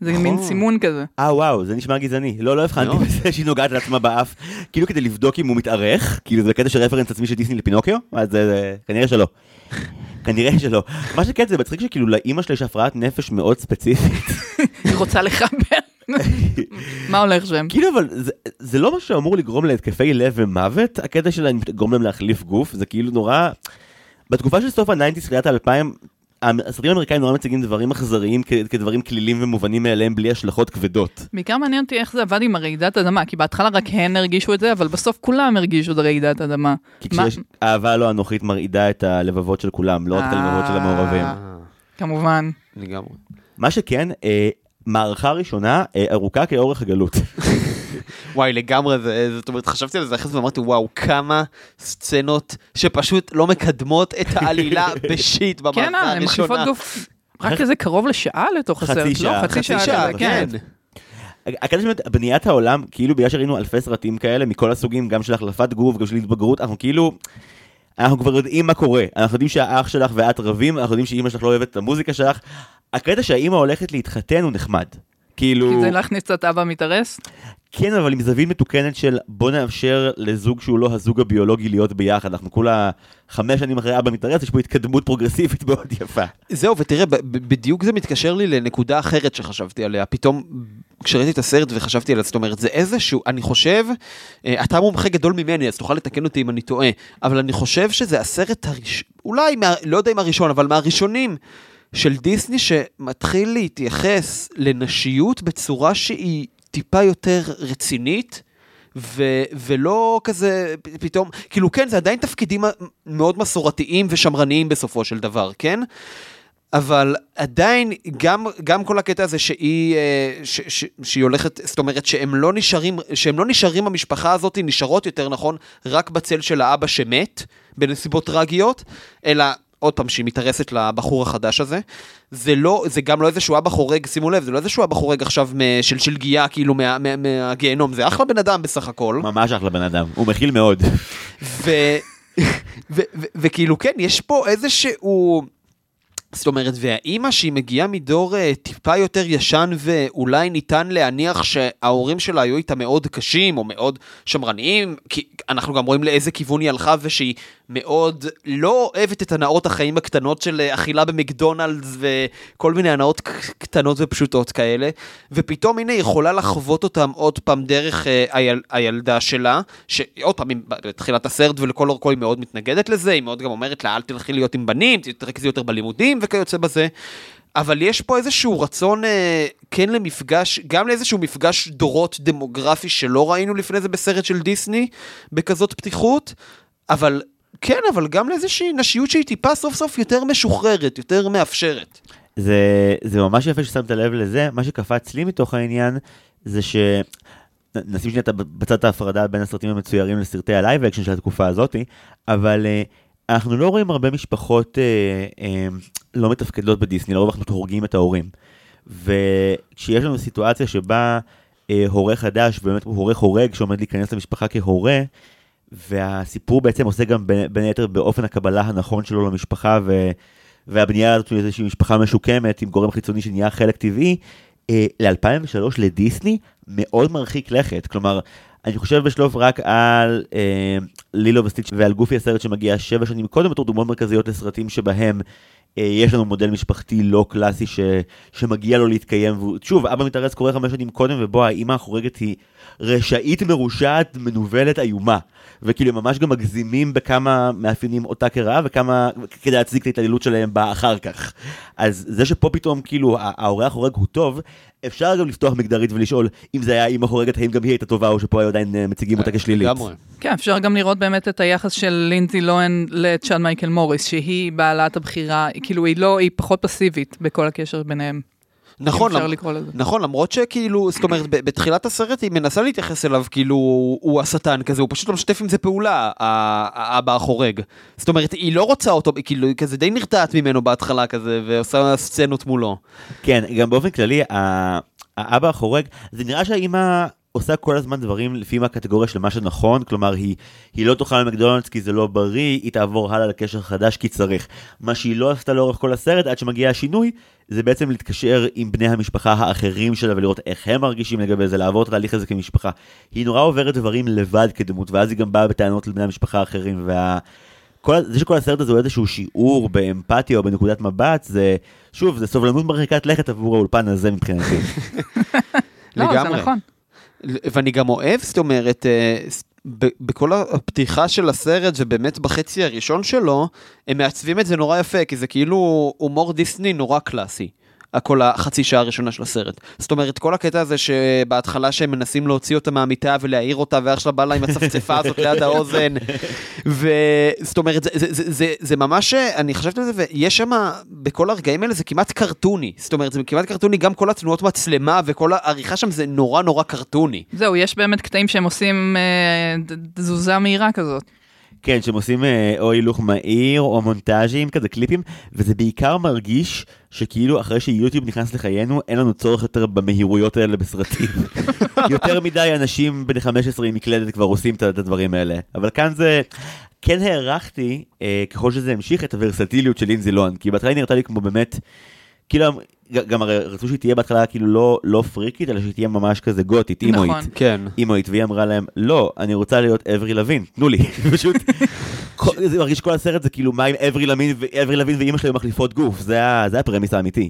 זה נכון. מין סימון כזה. אה וואו, זה נשמע גזעני. לא, לא הבחנתי מאוד. בזה שהיא נוגעת לעצמה באף, כאילו כדי לבדוק אם הוא מתארך, כאילו זה קטע של reference עצמי של דיסני לפינוקיו, אז זה, זה, כנראה שלא. כנראה שלא. מה שכן זה מצחיק שכאילו לאימא שלה יש הפרעת נפש מאוד ספציפית. היא רוצה לחבר. מה הולך שם? כאילו אבל זה, זה לא מה שאמור לגרום להתקפי לב ומוות, הקטע שלה לגרום להם להחליף גוף, זה כאילו נורא... בתקופה של סוף הניינטיס, תחילת האלפיים, הסרטים האמריקאים נורא מציגים דברים אכזריים כדברים כלילים ומובנים מאליהם בלי השלכות כבדות. בעיקר מעניין אותי איך זה עבד עם הרעידת אדמה, כי בהתחלה רק הן הרגישו את זה, אבל בסוף כולם הרגישו את רעידת אדמה. כי מה- כשיש אהבה לא אנוכית מרעידה את הלבבות של כולם, לא רק את הלבבות של המעורבים. אה. כמובן. לגמרי. מה שכן, אה, מערכה ראשונה אה, ארוכה כאורך הגלות. וואי, לגמרי, זה- זאת אומרת, חשבתי על זה אחרי זה ואמרתי, וואו, כמה סצנות שפשוט לא מקדמות את העלילה בשיט במערכה כן, הן מחליפות הראשונה. גוף. רק איזה קרוב לשעה לתוך חצי הסרט, שעה, לא? חצי חצי שעה, שעה, כזה, כן. כן. הקטע שבאמת, בניית העולם, כאילו בגלל שראינו אלפי סרטים כאלה מכל הסוגים, גם של החלפת גוף, גם של התבגרות, אנחנו כאילו, אנחנו כבר יודעים מה קורה. אנחנו יודעים שהאח שלך ואת רבים, אנחנו יודעים שאימא שלך לא אוהבת את המוזיקה שלך. הקטע שהאימא הולכת להתחתן הוא נחמד. כאילו, כי זה להכניס קצת אבא מתארס. כן, אבל עם זווית מתוקנת של בוא נאפשר לזוג שהוא לא הזוג הביולוגי להיות ביחד. אנחנו כולה חמש שנים אחרי אבא מתארס, יש פה התקדמות פרוגרסיבית מאוד יפה. זהו, ותראה, בדיוק זה מתקשר לי לנקודה אחרת שחשבתי עליה. פתאום, כשראיתי את הסרט וחשבתי עליה, זאת אומרת, זה איזשהו, אני חושב, אה, אתה מומחה גדול ממני, אז תוכל לתקן אותי אם אני טועה, אבל אני חושב שזה הסרט הראשון, אולי, מה, לא יודע אם הראשון, אבל מהראשונים של דיסני שמתחיל להתייחס לנשיות בצורה שהיא טיפה יותר רצינית. ו- ולא כזה פתאום, כאילו כן, זה עדיין תפקידים מאוד מסורתיים ושמרניים בסופו של דבר, כן? אבל עדיין, גם, גם כל הקטע הזה שהיא, אה, ש, ש, שהיא הולכת, זאת אומרת שהם לא נשארים, שהם לא נשארים, המשפחה הזאת נשארות יותר נכון, רק בצל של האבא שמת, בנסיבות טרגיות, אלא עוד פעם, שהיא מתארסת לבחור החדש הזה. זה לא, זה גם לא איזשהו אבא חורג, שימו לב, זה לא איזשהו אבא חורג עכשיו של שלגיה, כאילו, מה, מה, מהגיהנום, זה אחלה בן אדם בסך הכל. ממש אחלה בן אדם, הוא מכיל מאוד. ו... ו- ו- וכאילו כן, יש פה איזשהו... זאת אומרת, והאימא שהיא מגיעה מדור uh, טיפה יותר ישן ואולי ניתן להניח שההורים שלה היו איתה מאוד קשים או מאוד שמרניים, כי אנחנו גם רואים לאיזה כיוון היא הלכה ושהיא מאוד לא אוהבת את הנאות החיים הקטנות של אה, אכילה במקדונלדס וכל מיני הנאות קטנות ופשוטות כאלה, ופתאום הנה היא יכולה לחוות אותם עוד פעם דרך uh, היל, הילדה שלה, שעוד פעם, בתחילת הסרט ולכל אורכו היא מאוד מתנגדת לזה, היא מאוד גם אומרת לה אל תלכי להיות עם בנים, תתרכזי יותר בלימודים וכיוצא בזה. אבל יש פה איזשהו רצון אה, כן למפגש, גם לאיזשהו מפגש דורות דמוגרפי שלא ראינו לפני זה בסרט של דיסני, בכזאת פתיחות, אבל כן, אבל גם לאיזושהי נשיות שהיא טיפה סוף סוף יותר משוחררת, יותר מאפשרת. זה, זה ממש יפה ששמת לב לזה, מה שקפץ לי מתוך העניין זה ש... נשים שנייה בצד ההפרדה בין הסרטים המצוירים לסרטי ה live action של התקופה הזאתי, אבל אה, אנחנו לא רואים הרבה משפחות אה, אה, לא מתפקדות בדיסני, לרוב אנחנו הורגים את ההורים. וכשיש לנו סיטואציה שבה אה, הורה חדש, באמת הורה חורג שעומד להיכנס למשפחה כהורה, והסיפור בעצם עושה גם בין, בין היתר באופן הקבלה הנכון שלו למשפחה, ו... והבנייה הזאת של איזושהי משפחה משוקמת עם גורם חיצוני שנהיה חלק טבעי, אה, ל-2003 לדיסני מאוד מרחיק לכת. כלומר, אני חושב בשלוף רק על אה, לילו וסטיץ' ועל גופי הסרט שמגיע שבע שנים קודם בתור דוגמאות מרכזיות לסרטים שבהם אה, יש לנו מודל משפחתי לא קלאסי ש, שמגיע לו להתקיים. ושוב, אבא מתארץ קורה חמש שנים קודם ובו האימא החורגת היא רשאית מרושעת מנוולת איומה. וכאילו הם ממש גם מגזימים בכמה מאפיינים אותה כרעה וכמה כדי להצדיק את ההתעללות שלהם בה אחר כך. אז זה שפה פתאום כאילו ה- ההורה החורג הוא טוב, אפשר גם לפתוח מגדרית ולשאול אם זה היה אימא חורגת האם גם היא הייתה טובה או שפה עדיין אה, מציגים אותה כשלילית. לגמרי. כן, אפשר גם לראות באמת את היחס של לינזי לוהן לצ'אד מייקל מוריס, שהיא בעלת הבחירה, כאילו היא לא, היא פחות פסיבית בכל הקשר ביניהם. נכון, אפשר למ- לקרוא לזה. נכון, למרות שכאילו, זאת אומרת, בתחילת הסרט היא מנסה להתייחס אליו כאילו הוא השטן כזה, הוא פשוט לא משתף עם זה פעולה, האבא החורג. זאת אומרת, היא לא רוצה אותו, כאילו, היא כזה די נרתעת ממנו בהתחלה כזה, ועושה סצנות מולו. כן, גם באופן כללי, האבא החורג, זה נראה שהאימא עושה כל הזמן דברים לפי הקטגוריה של מה שנכון, כלומר היא, היא לא תאכל במקדונלדס כי זה לא בריא, היא תעבור הלאה לקשר חדש כי צריך. מה שהיא לא עשתה לאורך כל הסרט עד שמגיע השינוי, זה בעצם להתקשר עם בני המשפחה האחרים שלה ולראות איך הם מרגישים לגבי זה, לעבור את התהליך הזה כמשפחה. היא נורא עוברת דברים לבד כדמות, ואז היא גם באה בטענות לבני המשפחה האחרים, וה... כל, זה שכל הסרט הזה הוא איזשהו שיעור באמפתיה או בנקודת מבט, זה, שוב, זה סובלנות מרחיקת לכת עבור האולפן הזה מבחינתי. לא, זה לגמרי. נכון. ואני גם אוהב, זאת אומרת, אה, בכל הפתיחה של הסרט ובאמת בחצי הראשון שלו, הם מעצבים את זה נורא יפה, כי זה כאילו הומור דיסני נורא קלאסי. כל החצי שעה הראשונה של הסרט. זאת אומרת, כל הקטע הזה שבהתחלה שהם מנסים להוציא אותה מהמיטה ולהעיר אותה, שלה בא לה עם הצפצפה הזאת ליד האוזן. וזאת אומרת, זה, זה, זה, זה, זה ממש, אני חשבתי על זה, ויש שם, בכל הרגעים האלה זה כמעט קרטוני. זאת אומרת, זה כמעט קרטוני, גם כל התנועות מצלמה וכל העריכה שם זה נורא נורא קרטוני. זהו, יש באמת קטעים שהם עושים אה, תזוזה מהירה כזאת. כן, שהם עושים אה, או הילוך מהיר או מונטאז'ים, כזה קליפים, וזה בעיקר מרגיש שכאילו אחרי שיוטיוב נכנס לחיינו, אין לנו צורך יותר במהירויות האלה בסרטים. יותר מדי אנשים בני 15 עם מקלדת כבר עושים את הדברים האלה. אבל כאן זה... כן הערכתי, אה, ככל שזה המשיך, את הוורסטיליות של לינזי לון, כי בהתחלה היא נראתה לי כמו באמת, כאילו גם הרי רצו שהיא תהיה בהתחלה כאילו לא, לא פריקית, אלא שהיא תהיה ממש כזה גותית, אימואית. נכון. כן. אימואית, והיא אמרה להם, לא, אני רוצה להיות אברי לוין, תנו לי. פשוט, כל- זה מרגיש כל הסרט זה כאילו מה עם אברי לוין, אברי לוין ואימא שלהם מחליפות גוף, זה זה הפרמיס האמיתי.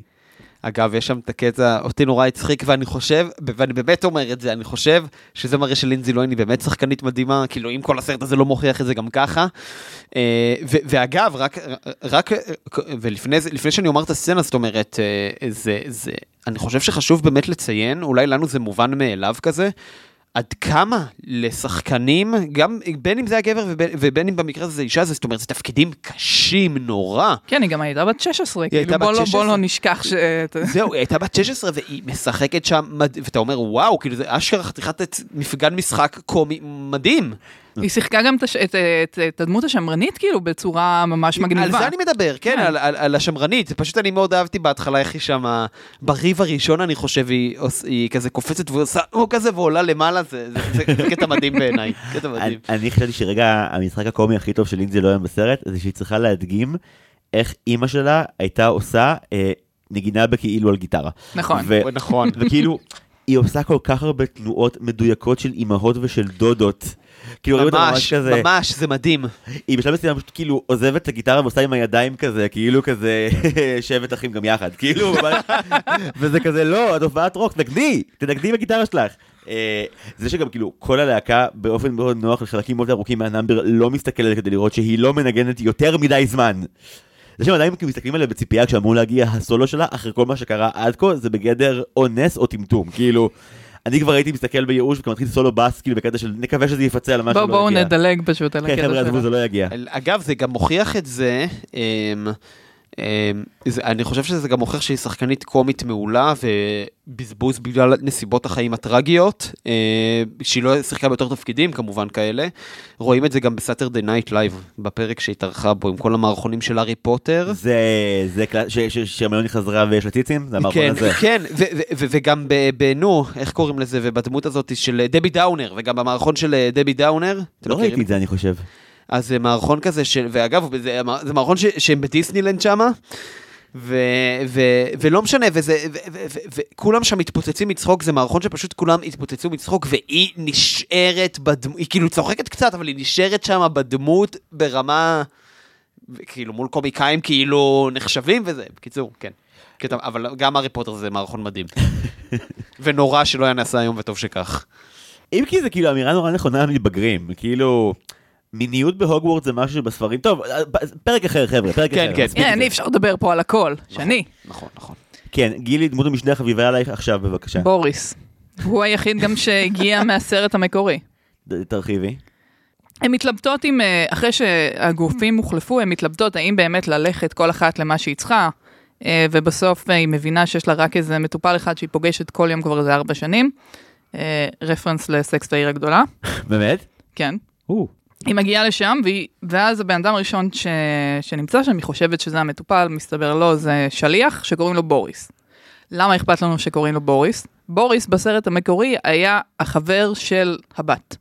אגב, יש שם את הקטע, אותי נורא הצחיק, ואני חושב, ואני באמת אומר את זה, אני חושב שזה מראה שלינזי לוין היא באמת שחקנית מדהימה, כאילו אם כל הסרט הזה לא מוכיח את זה גם ככה. אה, ו- ואגב, רק, רק, ולפני שאני אומר את הסצנה, זאת אומרת, אה, זה, זה, אני חושב שחשוב באמת לציין, אולי לנו זה מובן מאליו כזה, עד כמה לשחקנים, גם בין אם זה הגבר ובין, ובין אם במקרה הזה זה אישה, זאת אומרת, זה תפקידים קשים נורא. כן, היא גם הייתה בת 16, הייתה כאילו בת בוא לא- 16. בוא לא נשכח ש... זהו, היא הייתה בת 16 והיא משחקת שם, מד... ואתה אומר, וואו, כאילו זה אשכרה חתיכת מפגן משחק קומי מדהים. היא שיחקה גם את הדמות השמרנית, כאילו, בצורה ממש מגניבה. על זה אני מדבר, כן, כן. על, על, על השמרנית. פשוט אני מאוד אהבתי בהתחלה איך היא שם, בריב הראשון אני חושב, היא, כזה קופצת ועושה, או כזה ועולה למעלה, זה, זה, זה, זה קטע מדהים בעיניי, קטע אני, מדהים. אני חשבתי שרגע המשחק הקומי הכי טוב של לינזי לוין בסרט, זה שהיא צריכה להדגים איך אימא שלה הייתה עושה אה, נגינה בכאילו על גיטרה. נכון. נכון. וכאילו, היא עושה כל כך הרבה תנועות מדויקות של אימהות ושל דודות. כאילו, רואים אותה ממש ממש, כזה, ממש, זה מדהים. היא בשלב מסוים פשוט כאילו עוזבת את הגיטרה ועושה עם הידיים כזה, כאילו כזה שבט אחים גם יחד, כאילו, ממש- וזה כזה, לא, את הופעת רוק, תנגדי, תנגדי בגיטרה שלך. אה, זה שגם כאילו כל הלהקה באופן מאוד נוח לחלקים מאוד ארוכים מהנאמבר לא מסתכלת כדי לראות שהיא לא מנגנת יותר מדי זמן. זה שהם עדיין כאילו מסתכלים עליה בציפייה כשאמור להגיע הסולו שלה אחרי כל מה שקרה עד כה זה בגדר או נס או טמטום כאילו. אני כבר הייתי מסתכל בייאוש וכבר מתחיל סולו בס כאילו בקטע של נקווה שזה יפצה על מה שלא בואו יגיע. נדלג פשוט על כן הקטע חבר'ה עזבו שלה. זה לא יגיע. אגב, זה גם מוכיח את זה, אמ, זה, אני חושב שזה גם מוכיח שהיא שחקנית קומית מעולה ובזבוז בגלל נסיבות החיים הטרגיות, אה, שהיא לא שיחקה ביותר תפקידים כמובן כאלה. רואים את זה גם בסאטרדי נייט לייב, בפרק שהתארחה בו עם כל המערכונים של הארי פוטר. זה, זה, שהרמיוני חזרה ויש לה ציצים? זה המערכון כן, הזה. כן, ו- ו- ו- וגם בנו, איך קוראים לזה, ובדמות הזאת של דבי דאונר, וגם במערכון של אה, דבי דאונר. לא? ראיתי את זה אני חושב. אז זה מערכון כזה של, ואגב, זה, זה מערכון ש, שהם בדיסנילנד שמה, ו, ו, ולא משנה, וזה, ו, ו, ו, וכולם שם מתפוצצים מצחוק, זה מערכון שפשוט כולם התפוצצו מצחוק, והיא נשארת בדמות, היא כאילו צוחקת קצת, אבל היא נשארת שם בדמות ברמה, כאילו מול קומיקאים כאילו נחשבים וזה, בקיצור, כן. קטע, אבל גם הארי פוטר זה מערכון מדהים. ונורא שלא היה נעשה היום, וטוב שכך. אם כי זה כאילו אמירה נורא נכונה למתבגרים, כאילו... מיניות בהוגוורט זה משהו שבספרים, טוב, פרק אחר חבר'ה, פרק כן, אחר. כן. עם אי. אפשר לדבר פה על הכל. שני, נכון, נכון. כן, גילי, דמות המשנה החביבה עלייך עכשיו בבקשה. בוריס. הוא היחיד גם שהגיע מהסרט המקורי. תרחיבי. הן מתלבטות עם, אה, אחרי שהגופים הוחלפו, הן מתלבטות האם באמת ללכת כל אחת למה שהיא צריכה, אה, ובסוף אה, היא מבינה שיש לה רק איזה מטופל אחד שהיא פוגשת כל יום כבר איזה ארבע שנים. אה, רפרנס לסקס בעיר הגדולה, באמת? כן. היא מגיעה לשם, והיא, ואז הבן אדם הראשון ש, שנמצא שם, היא חושבת שזה המטופל, מסתבר לא, זה שליח שקוראים לו בוריס. למה אכפת לנו שקוראים לו בוריס? בוריס בסרט המקורי היה החבר של הבת.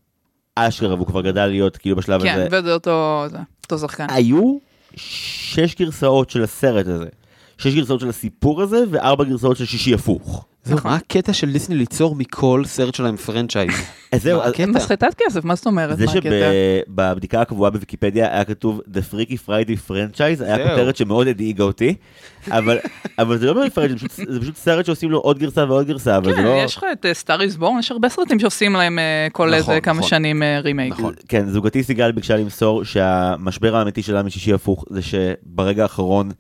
אשכרה, והוא כבר גדל להיות כאילו בשלב כן, הזה. וזה אותו, זה, אותו שחקן. היו שש גרסאות של הסרט הזה. שש גרסאות של הסיפור הזה, וארבע גרסאות של שישי הפוך. זהו, נכון. מה הקטע של דיסני ליצור מכל סרט שלהם franchise? אז זהו, מה אז- הקטע? מסחטת כסף, מה זאת אומרת? זה? שבבדיקה הקבועה בוויקיפדיה היה כתוב The Freaky Friday Franchise, היה. כותרת שמאוד הדאיגה אותי, אבל אבל זה לא באמת franchise, זה פשוט- זה סרט שעושים לו עוד גרסה ועוד גרסה, אבל זה כן, לא... יש לך את סטאר איזבורן, יש הרבה סרטים שעושים להם אה, כל נכון, איזה כמה נכון. שנים אה, רימייק. נכון. כן, זוגתי סיגל ביקשה למסור שהמשבר האמיתי שלה משישי הפוך זה שברגע האחרון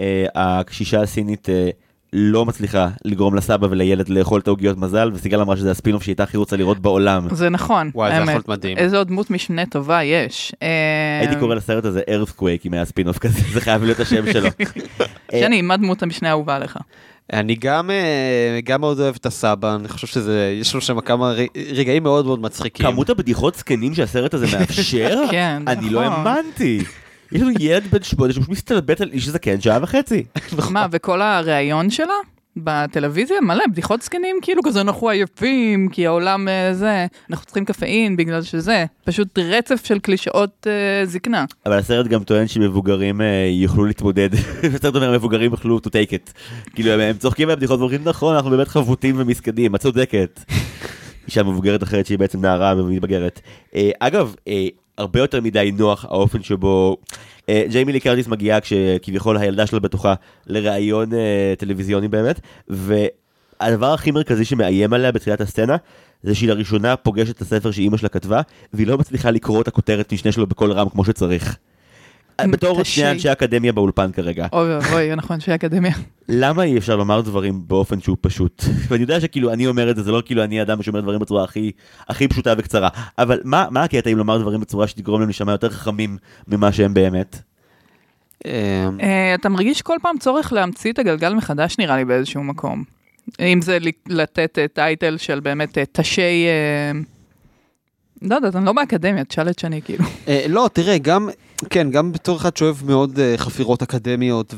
אה, הקשישה הסינית אה, לא מצליחה לגרום לסבא ולילד לאכול את העוגיות מזל, וסיגל אמרה שזה הספינוף שהיא הייתה הכי רוצה לראות בעולם. זה נכון, וואי, זה יכול מדהים. איזה עוד דמות משנה טובה יש. אה, הייתי קורא לסרט הזה ארת'קווייק אם היה ספינוף כזה, זה חייב להיות השם שלו. אה, שני, מה דמות המשנה האהובה עליך? אני גם אה, גם מאוד אוהב את הסבא, אני חושב שזה, יש לו שם כמה רגעים מאוד מאוד מצחיקים. כמות הבדיחות זקנים שהסרט הזה מאפשר, כן, אני לא נכון. האמנתי. יש לנו ילד בן שמונה שפשוט מסתלבט על איש זקן שעה וחצי. מה, וכל הריאיון שלה? בטלוויזיה מלא בדיחות זקנים כאילו כזה אנחנו עייפים כי העולם אה, זה אנחנו צריכים קפאין בגלל שזה פשוט רצף של קלישאות אה, זקנה. אבל הסרט גם טוען שמבוגרים אה, יוכלו להתמודד, הסרט אומר מבוגרים יוכלו to take it. כאילו הם- הם צוחקים מהבדיחות ואומרים נכון אנחנו באמת חבוטים ומסכנים, את צודקת. אישה מבוגרת אחרת שהיא בעצם נערה ומתבגרת. אה, אגב, אה, הרבה יותר מדי נוח האופן שבו אה, ג'יימי לי קרטיס מגיעה כשכביכול הילדה שלה בתוכה לראיון אה, טלוויזיוני באמת, והדבר הכי מרכזי שמאיים עליה בתחילת הסצנה זה שהיא לראשונה פוגשת את הספר שאימא שלה כתבה, והיא לא מצליחה לקרוא את הכותרת משנה שלו בקול רם כמו שצריך. בתור קשה. שני אנשי אקדמיה באולפן כרגע. אוי אוי נכון אנשי אקדמיה. למה אי אפשר לומר דברים באופן שהוא פשוט? ואני יודע שכאילו אני אומר את זה, זה לא כאילו אני אדם שאומר דברים בצורה הכי, הכי פשוטה וקצרה, אבל מה, מה הקטע עם לומר דברים בצורה שתגרום להם להישמע יותר חכמים ממה שהם באמת? אה, אה, אתה מרגיש כל פעם צורך להמציא את הגלגל מחדש נראה לי באיזשהו מקום. אם זה לתת אה, טייטל של באמת אה, תשי... אה, לא יודעת, אני לא באקדמיה, תשאל את שני כאילו. אה, לא, תראה, גם, כן, גם בתור אחד שאוהב מאוד אה, חפירות אקדמיות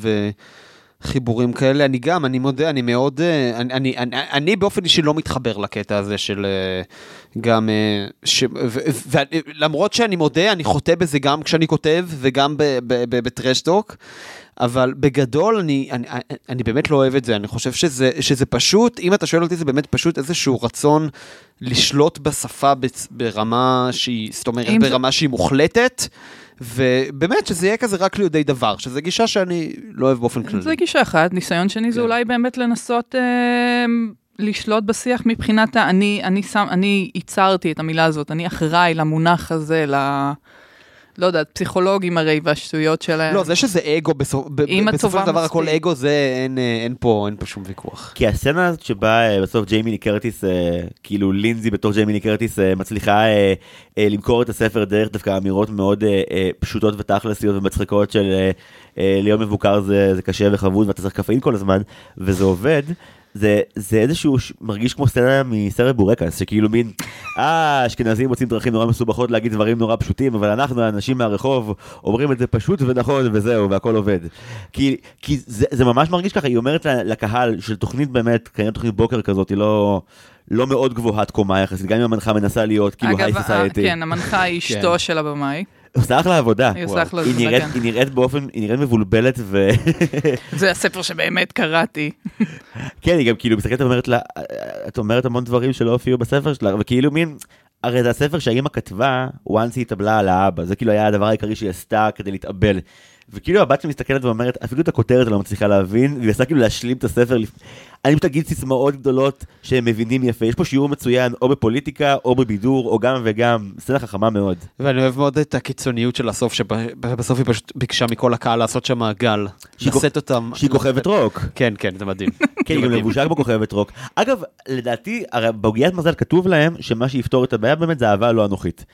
וחיבורים כאלה, אני גם, אני מודה, אני מאוד, אה, אני, אני, אני, אני באופן אישי לא מתחבר לקטע הזה של אה, גם, אה, ש, ו, ו, ו, למרות שאני מודה, אני חוטא בזה גם כשאני כותב וגם ב- ב- ב- בטרשטוק. אבל בגדול אני, אני, אני, באמת לא אוהב את זה, אני חושב שזה, שזה פשוט, אם אתה שואל אותי זה באמת פשוט איזשהו רצון לשלוט בשפה ברמה שהיא, זאת אומרת אם זה- ברמה שהיא מוחלטת, ובאמת שזה יהיה כזה רק ליודעי דבר, שזה גישה שאני לא אוהב באופן כללי. זה גישה אחת, ניסיון שני זה כן. אולי באמת לנסות אה, לשלוט בשיח מבחינת ה... אני, אני שם, אני ייצרתי את המילה הזאת, אני אחראי למונח הזה, ל... לא יודעת, פסיכולוגים הרי והשטויות שלהם. לא, זה שזה אגו, בסופ... בסופו של דבר הכל. אגו, זה אין, אה, אין פה, אין פה שום ויכוח. כי הסצנה הזאת שבה אה, בסוף ג'יימי לי קרטיס, אה, כאילו לינזי בתור ג'יימי לי קרטיס אה, מצליחה אה, אה, למכור את הספר דרך דווקא אמירות מאוד אה, אה, פשוטות ותכלסיות ומצחיקות של אה, אה, להיות מבוקר זה, זה קשה וחבוד ואתה צריך קפאין כל הזמן, וזה עובד. זה, זה איזשהו, ש- מרגיש כמו סצנה מסרט בורקס, שכאילו מין, אה, אשכנזים מוצאים דרכים נורא מסובכות להגיד דברים נורא פשוטים, אבל אנחנו, האנשים מהרחוב, אומרים את זה פשוט ונכון וזהו, והכל עובד. כי, כי זה, זה ממש מרגיש ככה, היא אומרת לקהל של תוכנית באמת, כנראה תוכנית בוקר כזאת, היא לא, לא מאוד גבוהת קומה יחסית, גם אם המנחה מנסה להיות כאילו היי אגב, סוסייטי. כן, המנחה היא אשתו של הבמאי. עושה אחלה עבודה. היא עושה. אחלה עבודה, כן. היא נראית באופן, היא נראית מבולבלת ו... זה הספר שבאמת קראתי. כן, היא גם כאילו מסתכלת ואומרת לה, את אומרת המון דברים שלא הופיעו בספר שלה, וכאילו מין, הרי זה הספר שהאימא כתבה, once היא התאבלה על האבא, זה כאילו היה הדבר העיקרי שהיא עשתה כדי להתאבל. וכאילו הבת שלי מסתכלת ואומרת, אפילו את הכותרת אני לא מצליחה להבין, והיא עושה כאילו להשלים את הספר. לפ- אני פשוט אגיד סיסמאות גדולות שהם מבינים יפה, יש פה שיעור מצוין או בפוליטיקה או בבידור או גם וגם, סצנה חכמה מאוד. ואני אוהב מאוד את הקיצוניות של הסוף, שבסוף היא פשוט ביקשה מכל הקהל לעשות שם מעגל. לשאת אותם. שהיא כוכבת רוק. כן, כן, זה מדהים. כן, היא גם לבושה כמו כוכבת רוק. אגב, לדעתי, הרי בעוגיית מזל כתוב להם שמה שיפתור את הבעיה באמת זה אהבה לא אנוכית.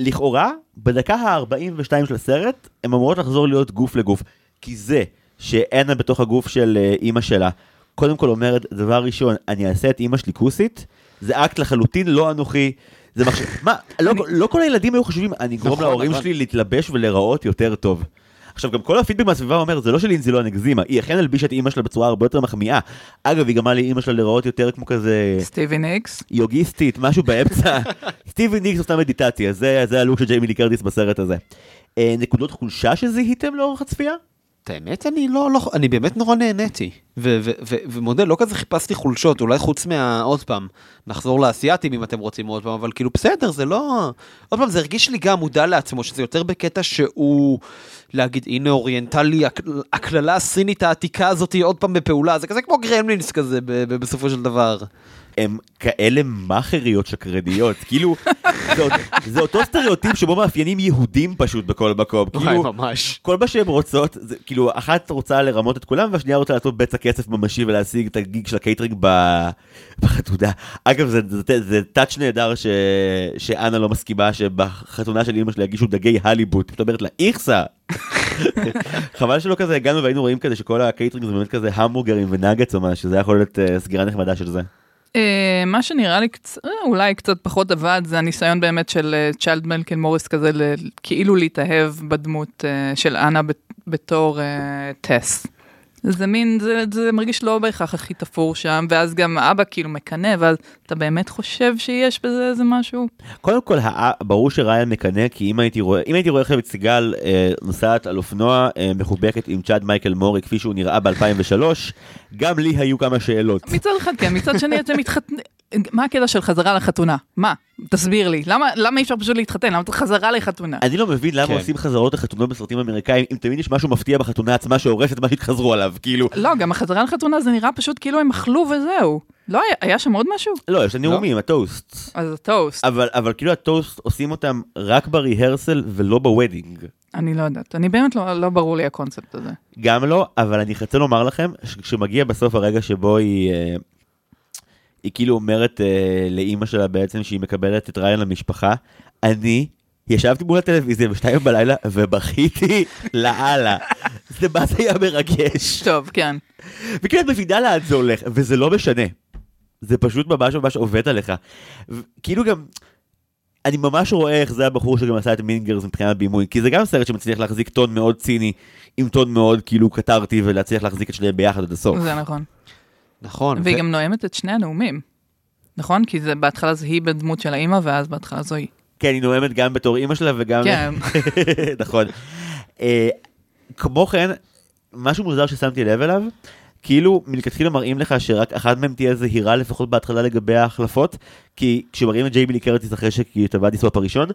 לכאורה, בדקה ה-42 של הסרט, הן אמורות לחזור להיות גוף לגוף. כי זה שאנה בתוך הגוף של אה, אימא שלה, קודם כל אומרת, דבר ראשון, אני אעשה את אימא שלי כוסית, זה אקט לחלוטין לא אנוכי. זה מחשב... מה, לא, לא כל הילדים היו חושבים, אני אגרום נכון, להורים אבל- שלי להתלבש ולהיראות יותר טוב. עכשיו גם כל הפידבק מהסביבה אומר זה לא שלינזי לא הנגזימה, היא אכן הלבישה את אימא שלה בצורה הרבה יותר מחמיאה. אגב היא גרמה לאימא שלה להיראות יותר כמו כזה סטיבי ניקס. יוגיסטית, משהו באמצע. סטיבי ניקס עושה מדיטציה, זה, זה הלוק של ג'יימי לי קרטיס בסרט הזה. אה, נקודות חולשה שזיהיתם לאורך הצפייה? את האמת, אני לא, לא, אני באמת נורא נהניתי. ומודה, לא כזה חיפשתי חולשות, אולי חוץ מה... עוד פעם, נחזור לאסייתים אם אתם רוצים עוד פעם, אבל כאילו בסדר, זה לא... עוד פעם, זה הרגיש לי גם מודע לעצמו, שזה יותר בקטע שהוא... להגיד, הנה אוריינטלי, הק- הקללה הסינית העתיקה הזאת היא עוד פעם בפעולה, זה כזה כמו גרמלינס כזה בסופו של דבר. הם כאלה מאכריות שקרניות, כאילו, זה, זה אותו סטריאוטיפ שבו מאפיינים יהודים פשוט בכל מקום, כאילו, ממש. כל מה שהן רוצות, זה, כאילו, אחת רוצה לרמות את כולם, והשנייה רוצה לעשות בצע כסף ממשי ולהשיג את ה gig של הקייטרינג בחתונה. אגב, זה, זה, זה, זה touch נהדר ש, שאנה לא מסכימה שבחתונה של אמא שלי יגישו דגי הליבוט. זאת אומרת לה, איכסה. חבל שלא כזה הגענו והיינו רואים כזה שכל הקייטרינג זה באמת כזה המבורגרים ונאגץ או משהו, זה יכול להיות אה, סגירה נחמדה של זה. אה, מה שנראה לי אה, אולי קצת פחות עבד זה הניסיון באמת של אה, צ'אד מייקל מוריי כזה כאילו להתאהב בדמות של אנה בת- בתור טס. זה מין, זה, זה מרגיש לא בהכרח הכי תפור שם, ואז גם אבא כאילו מקנא, ואז אתה באמת חושב שיש בזה איזה משהו? קודם כל, הא- ברור שריין מקנא, כי אם הייתי רואה, אם הייתי רואה עכשיו את סיגל אה, נוסעת על אופנוע אה, מחובקת עם צ'אד מייקל מורי כפי שהוא נראה ב-2003, גם לי היו כמה שאלות. מצד אחד כן, מצד שני אתם מתחתנים, מה הקטע של חזרה לחתונה? מה? תסביר לי, למה, למה אי אפשר פשוט להתחתן? למה אתה חזרה לחתונה? אני לא מבין למה כן. עושים חזרות לחתונות בסרטים אמריקאים, אם תמיד יש משהו מפתיע בחתונה עצמה שהורס את מה שהתחזרו עליו, כאילו, לא, גם החזרה לחתונה זה נראה פשוט כאילו הם אכלו וזהו. לא היה, היה שם עוד משהו? לא, יש את הנאומים, הטוסט. אז הטוסט. אבל, אבל כאילו הטוסט עושים אותם רק ב rehearsal ולא ב wedding. אני לא יודעת, אני באמת לא, לא ברור לי הקונספט הזה. גם לא, אבל אני רוצה לומר לכם, שכשמגיע בסוף הרגע שבו היא, אה, היא כאילו אומרת אה, לאימא שלה בעצם שהיא מקבלת את ראיין למשפחה, אני ישבתי מול הטלוויזיה בשתיים בלילה ובכיתי לאללה. זה מה זה היה מרגש. טוב, כן. וכאילו את מבינה לאן זה הולך, וזה לא משנה. זה פשוט ממש ממש עובד עליך. ו- כאילו גם, אני ממש רואה איך זה הבחור שגם עשה את מינגרס מבחינת בימוי, כי זה גם סרט שמצליח להחזיק טון מאוד ציני, עם טון מאוד כאילו קטרתי, ולהצליח להחזיק את שניהם ביחד עד הסוף. זה נכון. נכון. והיא ו- גם נואמת את שני הנאומים. נכון? כי זה בהתחלה זה היא בדמות של האימא, ואז בהתחלה זו היא. כן, היא נואמת גם בתור אימא שלה וגם... כן. נכון. אה, כמו כן, משהו מוזר ששמתי לב אליו, כאילו מלכתחילה מראים לך שרק אחת מהם תהיה זהירה לפחות בהתחלה לגבי ההחלפות, כי כשמראים את ג'יימי לי קרטיס אחרי שהיא טבעה דיספופ הראשון,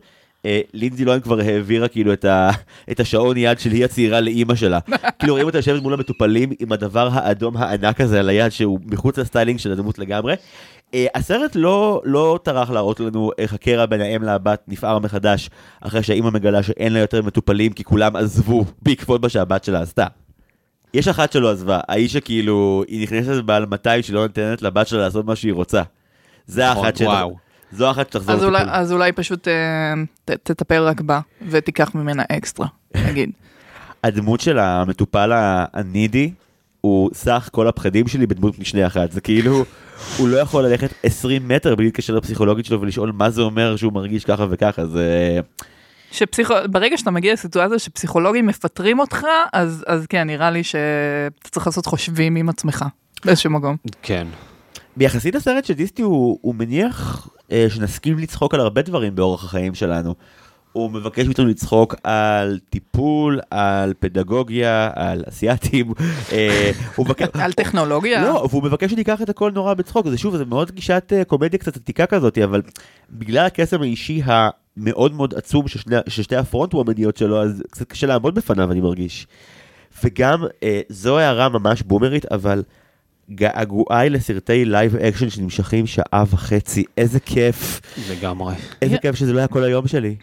אה, לינזי לוהן כבר העבירה כאילו את, ה, את השעון יד של היא הצעירה לאימא שלה. כאילו רואים אותה יושבת מול המטופלים עם הדבר האדום הענק הזה על היד שהוא מחוץ ל styling של הדמות לגמרי. אה, הסרט לא, לא טרח להראות לנו איך הקרע בין האם לבת נפער מחדש אחרי שהאימא מגלה שאין לה יותר מטופלים כי כולם עזבו בעקבות מה שהבת שלה עשתה. יש אחת שלא עזבה, האיש שכאילו, היא נכנסת בעל 200 שהיא לא נותנת לבת שלה לעשות מה שהיא רוצה. זה נכון, האחת של... זו אחת שתחזור אז אולי, לטיפול. אז אולי פשוט אה, תטפל רק בה, ותיקח ממנה אקסטרה, נגיד. הדמות של המטופל הנידי הוא סך כל הפחדים שלי בדמות משנה אחת. זה כאילו, הוא לא יכול ללכת 20 מטר בלי להתקשר לפסיכולוגית שלו ולשאול מה זה אומר שהוא מרגיש ככה וככה. זה... שפסיכו... ברגע שאתה מגיע לסיטואציה שפסיכולוגים מפטרים אותך, אז, אז כן, נראה לי שאתה צריך לעשות חושבים עם עצמך, באיזשהו מקום. כן. ביחסית לסרט של דיסטי הוא, הוא מניח אה, שנסכים לצחוק על הרבה דברים באורח החיים שלנו. הוא מבקש מאיתנו לצחוק על טיפול, על פדגוגיה, על אסיאתים. אה. על טכנולוגיה. לא, והוא מבקש שניקח את הכל נורא בצחוק, זה שוב, זה מאוד גישת אה, קומדיה קצת עתיקה כזאת, אבל בגלל הקסם האישי המאוד מאוד עצום של שתי ה front womanיות שלו, אז קצת קשה לעמוד בפניו, אני מרגיש. וגם, אה, זו הערה ממש בומרית, אבל געגועי לסרטי live action שנמשכים שעה וחצי, איזה כיף, לגמרי. איזה כיף שזה לא היה כל היום שלי.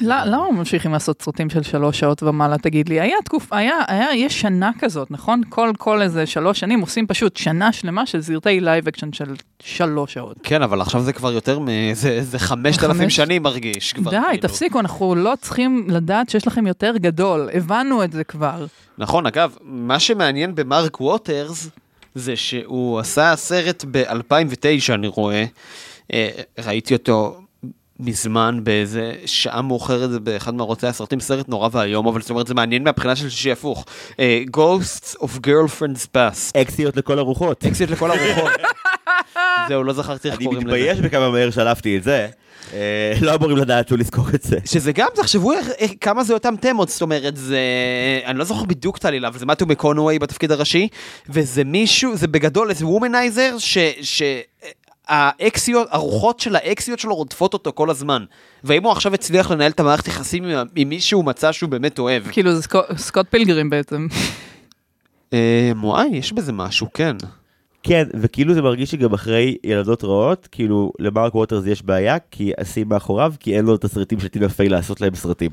לא, למה ממשיכים לעשות סרטים של שלוש שעות ומעלה, תגיד לי? היה תקופה, היה, היה, יש שנה כזאת, נכון? כל, כל איזה שלוש שנים עושים פשוט שנה שלמה של סרטי live action של שלוש שעות. כן, אבל עכשיו זה כבר יותר מאיזה זה 5,000 חמש- שנים מרגיש כבר. די, כאילו. תפסיקו, אנחנו לא צריכים לדעת שיש לכם יותר גדול, הבנו את זה כבר. נכון, אגב, מה שמעניין במרק ווטרס, זה שהוא עשה סרט ב-2009, אני רואה. אה, ראיתי אותו מזמן באיזה שעה מאוחרת באחד מערוצי הסרטים, סרט נורא ואיום, אבל זאת אומרת זה מעניין מהבחינה של שישי הפוך. אה, Ghosts of Girlfriend's Past. אקסיות לכל הרוחות. אקסיות לכל הרוחות. זהו, לא זכרתי איך אני קוראים לזה. מתבייש בכמה מהר שלפתי את זה. אה, לא אמורים לדעת שהוא לזכור את זה. שזה גם, תחשבו כמה זה אותם תמות, זאת אומרת, זה... אני לא זוכר בדיוק את העלילה, אבל זה מתיו מקונווי בתפקיד הראשי, וזה מישהו, זה בגדול איזה וומנייזר, ש... האקסיות, הרוחות של האקסיות שלו רודפות אותו כל הזמן. ואם הוא עכשיו הצליח לנהל את המערכת יחסים עם, עם מי שהוא מצא שהוא באמת אוהב. כאילו זה סקוט- סקוט פילגרים בעצם. אה, וואי, יש בזה משהו, כן. כן, וכאילו זה מרגיש שגם אחרי ילדות רעות, כאילו למרק ווטרס יש בעיה, כי השיאים מאחוריו, כי אין לו את הסרטים של טינה פיי לעשות להם סרטים.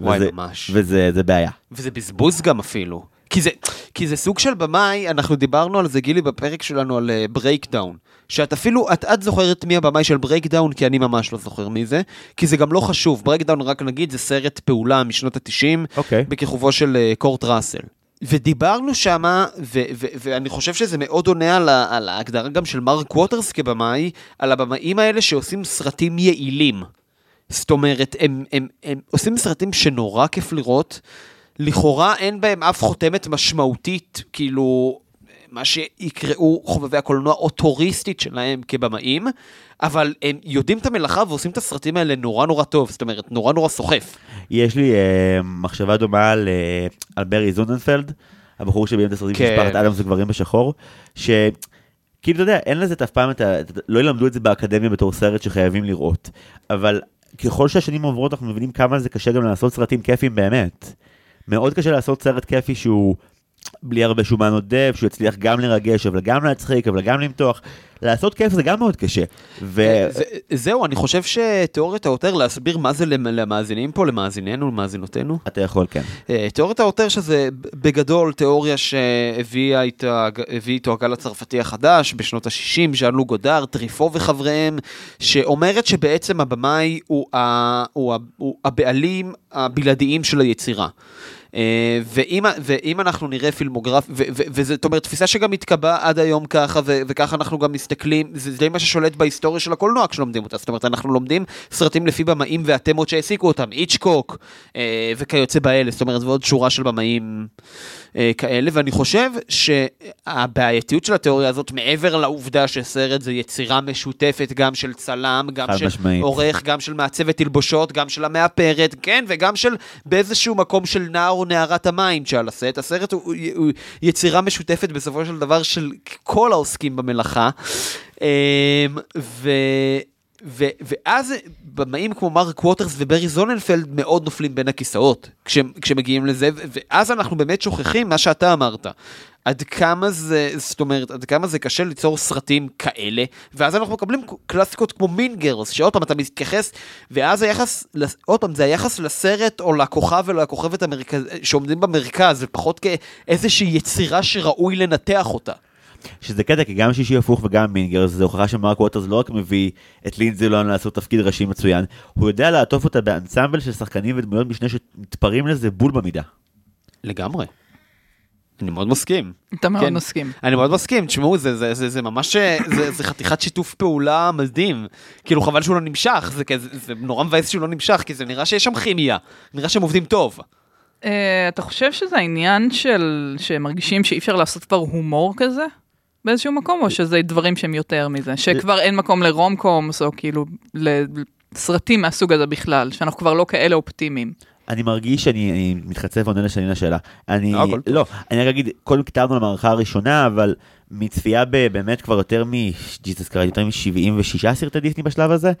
וואי, וזה- ממש. וזה זה בעיה. וזה בזבוז גם אפילו. כי זה, כי זה סוג של במאי, אנחנו דיברנו על זה גילי בפרק שלנו על Breakdown. שאת אפילו, את, את זוכרת מי הבמאי של Breakdown, כי אני ממש לא זוכר מי זה, כי זה גם לא חשוב. Breakdown, רק נגיד, זה סרט פעולה משנות ה-90, אוקיי. בכיכובו של אה, קורט ראסל. ודיברנו שמה, ו- ו- ואני חושב שזה מאוד עונה על, ה- על ההגדרה גם של מרק ווטרס כבמאי, על הבמאים האלה שעושים סרטים יעילים. זאת אומרת, הם, הם, הם עושים סרטים שנורא כיף לראות, לכאורה אין בהם אף חותמת משמעותית, כאילו, מה שיקראו חובבי הקולנוע אוטוריסטית שלהם כבמאים, אבל הם יודעים את המלאכה ועושים את הסרטים האלה נורא נורא טוב, זאת אומרת, נורא נורא סוחף. יש לי אה, מחשבה דומה על, אה, על ברי זונדנפלד, הבחור שביים את הסרטים של כן. משפחת אדמס וגברים בשחור, שכאילו אתה יודע, אין לזה את אף פעם, את ה... את ה- לא ילמדו את זה באקדמיה בתור סרט שחייבים לראות, אבל ככל שהשנים עוברות אנחנו מבינים כמה זה קשה גם לעשות סרטים כיפיים באמת. מאוד קשה לעשות סרט כיפי שהוא בלי הרבה שומן עודף, שהוא יצליח גם לרגש, אבל גם להצחיק, אבל גם למתוח. לעשות כיף זה גם מאוד קשה. ו... זה, זהו, אני חושב שתיאוריית העותר, להסביר מה זה למ- למאזינים פה, למאזיננו, למאזינותינו. אתה יכול, כן. אה, תיאוריית העותר שזה בגדול תיאוריה שהביאה איתו הגל הצרפתי החדש בשנות ה-60, ז'אן לוק גודאר, טריפו וחבריהם, שאומרת שבעצם הבמאי הוא, ה, הוא, ה, הוא הבעלים הבלעדיים של היצירה. אה, ואם, ואם אנחנו נראה פילמוגרף, ו- וזאת אומרת, תפיסה שגם התקבעה עד היום ככה, ו- וככה אנחנו גם מסתכלים, זה די מה ששולט בהיסטוריה של הקולנוע כשלומדים אותה, זאת אומרת, אנחנו לומדים סרטים לפי במאים והתמות שהעסיקו אותם, איצ'קוק אה, וכיוצא באלה, זאת אומרת, ועוד שורה של במאים אה, כאלה, ואני חושב שהבעייתיות של התיאוריה הזאת, מעבר לעובדה שסרט זה יצירה משותפת גם של צלם, גם של משמעית. עורך, גם של מעצבת תלבושות, גם של המאפרת, כן, וגם של באיזשהו מקום של נער נערת המים שעל הסט. הסרט הוא, הוא, הוא יצירה משותפת בסופו של דבר של כל העוסקים במלאכה. אמ, ו... ו- ואז במאים כמו מרק ווטרס וברי זוננפלד מאוד נופלים בין הכיסאות כשהם, כשמגיעים לזה, ו- ואז אנחנו באמת שוכחים מה שאתה אמרת. עד כמה זה, זאת אומרת, עד כמה זה קשה ליצור סרטים כאלה, ואז אנחנו מקבלים קלאסיקות כמו מינגרס, שעוד פעם אתה מתייחס, ואז היחס, עוד פעם, זה היחס לסרט או לכוכב ולכוכבת המרכז, שעומדים במרכז, ופחות כאיזושהי יצירה שראוי לנתח אותה. שזה קטע, כי גם שישי הפוך וגם מינגרס, זה הוכחה שמרק ווטרס לא רק מביא את לינזי לון לעשות תפקיד ראשי מצוין, הוא יודע לעטוף אותה באנסמבל של שחקנים ודמויות משנה שמתפרעים לזה בול במידה. לגמרי. אני מאוד מסכים. אתה מאוד כן. מסכים. אני מאוד מסכים, תשמעו, זה, זה, זה, זה ממש, זה, זה חתיכת שיתוף פעולה מדהים. כאילו חבל שהוא לא נמשך, זה, כזה- זה נורא מבאס שהוא לא נמשך, כי זה נראה שיש שם כימיה, נראה שהם עובדים טוב. אה, אתה חושב שזה העניין של שמרגישים שאי אפשר לעשות כבר הומור כזה? באיזשהו מקום, או שזה דברים שהם יותר מזה? שכבר אין מקום לרום קומס, או כאילו לסרטים מהסוג הזה בכלל, שאנחנו כבר לא כאלה אופטימיים. אני מרגיש שאני אני מתחצף ועונה לשני לשאלה. אני, לא, הכל. לא, אני רק אגיד, קודם כתבנו על המערכה הראשונה, אבל מצפייה ב- באמת כבר יותר מ... ג'יזוס קראתי, יותר מ-76 סרטי דיסני בשלב הזה.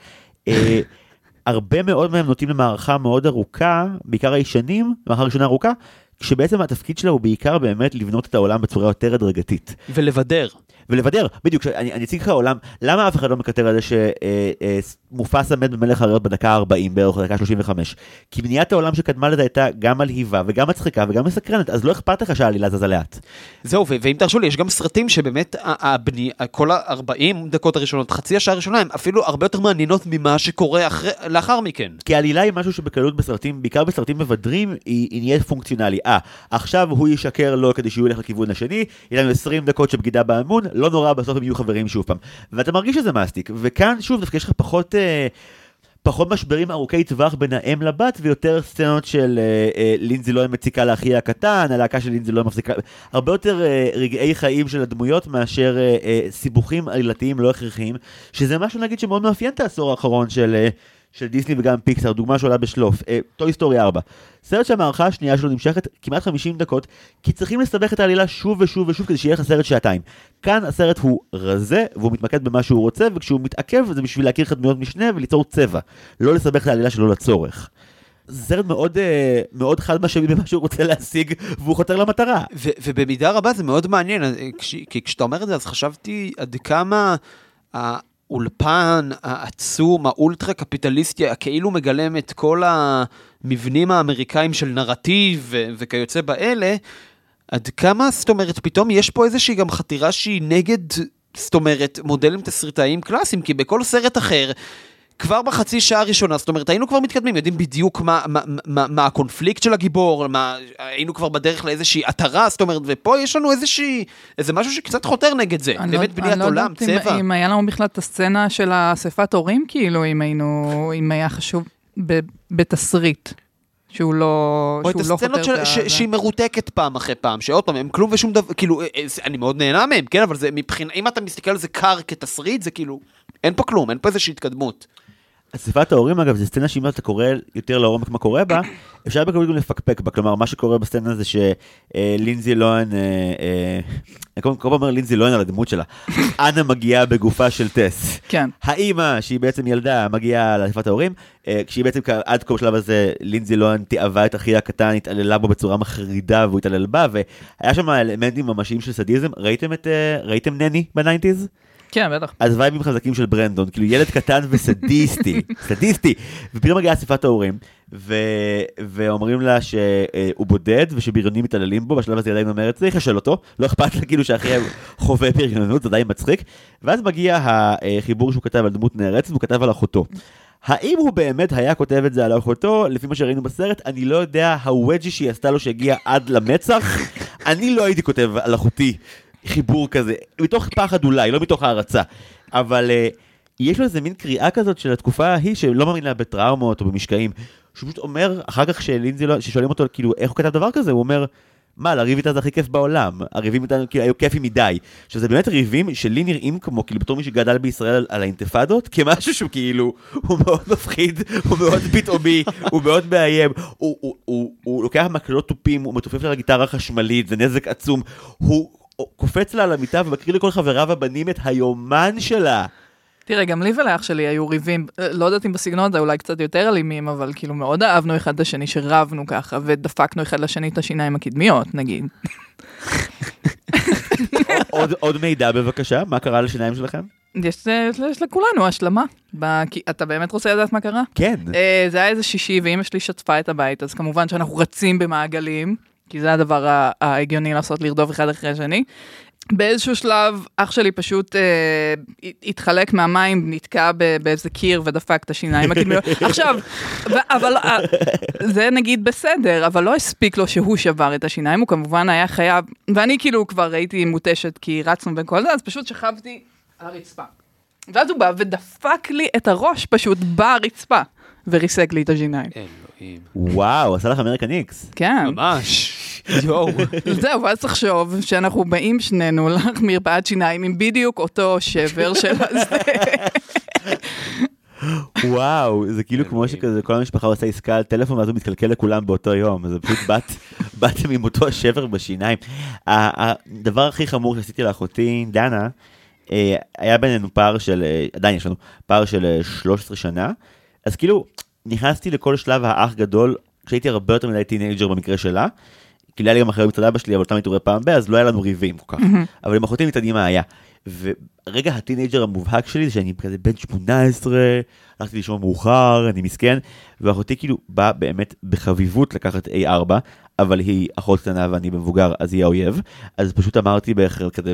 אה, הרבה מאוד מהם נוטים למערכה מאוד ארוכה, בעיקר הישנים, מערכה ראשונה ארוכה, כשבעצם התפקיד שלה הוא בעיקר באמת לבנות את העולם בצורה יותר הדרגתית. ולבדר. ולבדר, בדיוק, אני, אני אציג לך עולם, למה אף אחד לא מקטר על זה שמופסה מת במלך האריות בדקה ה-40 בערך, בדקה ה-35? כי בניית העולם שקדמה לזה הייתה גם מלהיבה וגם מצחיקה וגם מסקרנת, אז לא אכפת לך שהעלילה זזה לאט. זהו, ואם תרשו לי, יש גם סרטים שבאמת הבני... כל ה-40 דקות הראשונות, חצי השעה הראשונה, הם אפילו הרבה יותר מעניינות ממה שקורה אחרי... לאחר מכן. כי העלילה היא משהו שבקלות בסרטים, בעיקר בסרטים מבדרים, היא, היא נהיית פונקציונלי. אה, עכשיו הוא ישקר לו כדי שהוא ילך לכיוון השני, יהיה לנו 20 דקות של בגידה באמון, לא נורא, בסוף הם יהיו חברים שוב פעם. ואתה מרגיש שזה מסטיק, וכאן שוב דווקא יש לך פחות... אה, פחות משברים ארוכי טווח בין האם לבת, ויותר סצנות של אה, אה, לינזי לוהן מציקה לאחי הקטן, הלהקה של לינזי לוהן מפסיקה, הרבה יותר אה, רגעי חיים של הדמויות מאשר אה, אה, סיבוכים עלילתיים לא הכרחיים, שזה משהו נגיד שמאוד מאפיין את העשור האחרון של... אה, של דיסני וגם פיקסאר, דוגמה שעולה בשלוף, Toy Story 4. סרט שהמערכה השנייה שלו נמשכת כמעט 50 דקות, כי צריכים לסבך את העלילה שוב ושוב ושוב כדי שיהיה לך סרט שעתיים. כאן הסרט הוא רזה, והוא מתמקד במה שהוא רוצה, וכשהוא מתעכב זה בשביל להכיר לך דמויות משנה וליצור צבע. לא לסבך את העלילה שלו לצורך. זה סרט מאוד, אה, מאוד חד משמעי במה שהוא רוצה להשיג, והוא חותר למטרה. ו- ובמידה רבה זה מאוד מעניין, אה, כי כשאתה אומר את זה אז חשבתי עד כמה האולפן העצום, האולטרה קפיטליסטי, הכאילו מגלם את כל המבנים האמריקאים של נרטיב וכיוצא באלה, עד כמה, זאת אומרת, פתאום יש פה איזושהי גם חתירה שהיא נגד, זאת אומרת, מודלים תסריטאיים קלאסיים, כי בכל סרט אחר... כבר בחצי שעה הראשונה, זאת אומרת, היינו כבר מתקדמים, יודעים בדיוק מה, מה, מה, מה הקונפליקט של הגיבור, מה, היינו כבר בדרך לאיזושהי עטרה, זאת אומרת, ופה יש לנו איזושהי, איזה משהו שקצת חותר נגד זה, אני לא- באמת בניית אני לא עולם, אם- צבע. אם היה לנו בכלל את הסצנה של האספת הורים, כאילו, אם היינו, אם היה חשוב ב- בתסריט, שהוא לא, או את שהוא לא הסצנות חותר... ב- ש. שהיא מרותקת פעם אחרי פעם, שעוד פעם, הם כלום ושום דבר, כאילו, אה, אה, אני מאוד נהנה מהם, כן, אבל זה מבחינה, אם אתה מסתכל על זה קר כתסריט, זה כאילו, אין פה כלום, אין פה איזושהי התקדמות. אספת ההורים אגב זו סצנה שאם אתה קורא יותר לעומק מה קורה בה, אפשר בקרוב גם לפקפק בה, כלומר מה שקורה בסצנה זה שלינזי לוהן, אה, אה, אני כל כל פעם אומר לינזי לוהן על הדמות שלה, אנה מגיעה בגופה של טס. כן. האימא, שהיא בעצם ילדה, מגיעה לאספת ההורים, אה, כשהיא בעצם עד כה בשלב הזה, לינזי לוהן תיעבה את אחיה הקטן, התעללה בו בצורה מחרידה והוא התעלל בה, והיה שם אלמנטים ממשיים של סדיזם. ראיתם את, אה, ראיתם Nanny ב nineties? כן, בטח. אז וייבים חזקים של ברנדון, כאילו ילד קטן וסדיסטי, סדיסטי, ופתאום מגיעה אספת ההורים, ו... ואומרים לה שהוא בודד ושבריונים מתעללים בו, בשלב הזה היא עדיין אומרת, צריך לשאול אותו, לא אכפת לה כאילו שאחיה חווה בריונות, זה עדיין מצחיק, ואז מגיע החיבור שהוא כתב על דמות נערצת, והוא כתב על אחותו. האם הוא באמת היה כותב את זה על אחותו, לפי מה שראינו בסרט, אני לא יודע, הווג'י שהיא עשתה לו שהגיע עד למצח, אני לא הייתי כותב על אחותי חיבור כזה, מתוך פחד אולי, לא מתוך הערצה, אבל uh, יש לו איזה מין קריאה כזאת של התקופה ההיא שלא מאמין לה בטראומות או במשקעים, שהוא פשוט אומר, אחר כך שלינזי לא, ששואלים אותו כאילו איך הוא כתב דבר כזה, הוא אומר, מה, לריב איתה זה הכי כיף בעולם, הריבים איתנו כאילו היו כיפים מדי. עכשיו זה באמת ריבים שלי נראים כמו, כאילו בתור מי שגדל בישראל על, האינתיפאדות, כמשהו שהוא כאילו, הוא מאוד מפחיד, הוא מאוד פתאומי, הוא מאוד מאיים, הוא, הוא, הוא, הוא לוקח מקלות תופים, הוא מתופף על הגיטרה החשמלית, זה נזק עצום, הוא קופץ לה על המיטה ומקריא לכל חבריו הבנים את היומן שלה. תראה, גם לי ולאח שלי היו ריבים, אה, לא יודעת אם בסגנון הזה אולי קצת יותר אלימים, אבל כאילו מאוד אהבנו אחד את השני שרבנו ככה, ודפקנו אחד לשני את השיניים הקדמיות, נגיד. עוד, עוד מידע בבקשה, מה קרה לשיניים שלכם? יש, אה, יש לכולנו השלמה. ב- כי אתה באמת רוצה לדעת מה קרה? כן. אה, זה היה איזה שישי, ואימא שלי שטפה את הבית, אז כמובן שאנחנו רצים במעגלים, כי זה הדבר ההגיוני לעשות, לרדוף אחד אחרי השני. באיזשהו שלב, אח שלי פשוט אה, התחלק מהמים, נתקע באיזה קיר ודפק את השיניים הקדמיות. עכשיו, ו- אבל אה, זה נגיד בסדר, אבל לא הספיק לו שהוא שבר את השיניים, הוא כמובן היה חייב, ואני כאילו כבר הייתי מותשת כי רצנו בין כל זה, אז פשוט שכבתי על הרצפה. ואז הוא בא ודפק לי את הראש פשוט ברצפה, וריסק לי את השיניים. אלוהים. וואו, עשה לך אמריקן איקס. כן. ממש. יואו. זהו, ואז תחשוב שאנחנו באים שנינו למרפאת שיניים עם בדיוק אותו שבר של הזה. וואו, זה כאילו כמו שכזה כל המשפחה עושה עסקה על טלפון ואז הוא מתקלקל לכולם באותו יום, אז זה פשוט בת, באתם עם אותו השבר בשיניים. ה- הדבר הכי חמור שעשיתי לאחותי, דנה, אה, היה בינינו פער של, אה, עדיין יש לנו, פער של אה, 13 שנה, אז כאילו נכנסתי לכל שלב האח גדול כשהייתי הרבה יותר מדי teenager במקרה שלה. כאילו היה לי גם אחריות מצד אבא שלי, אבל אותם הייתי רואה פעם ב, אז לא היה לנו ריבים כל כך. אבל עם אחותי מצד אמא היה. ורגע ה teenager המובהק שלי זה שאני כזה בן 18, הלכתי לישון מאוחר, אני מסכן, ואחותי כאילו באה באמת בחביבות לקחת A4, אבל היא אחות קטנה ואני מבוגר, אז היא האויב. אז פשוט אמרתי בערך כזה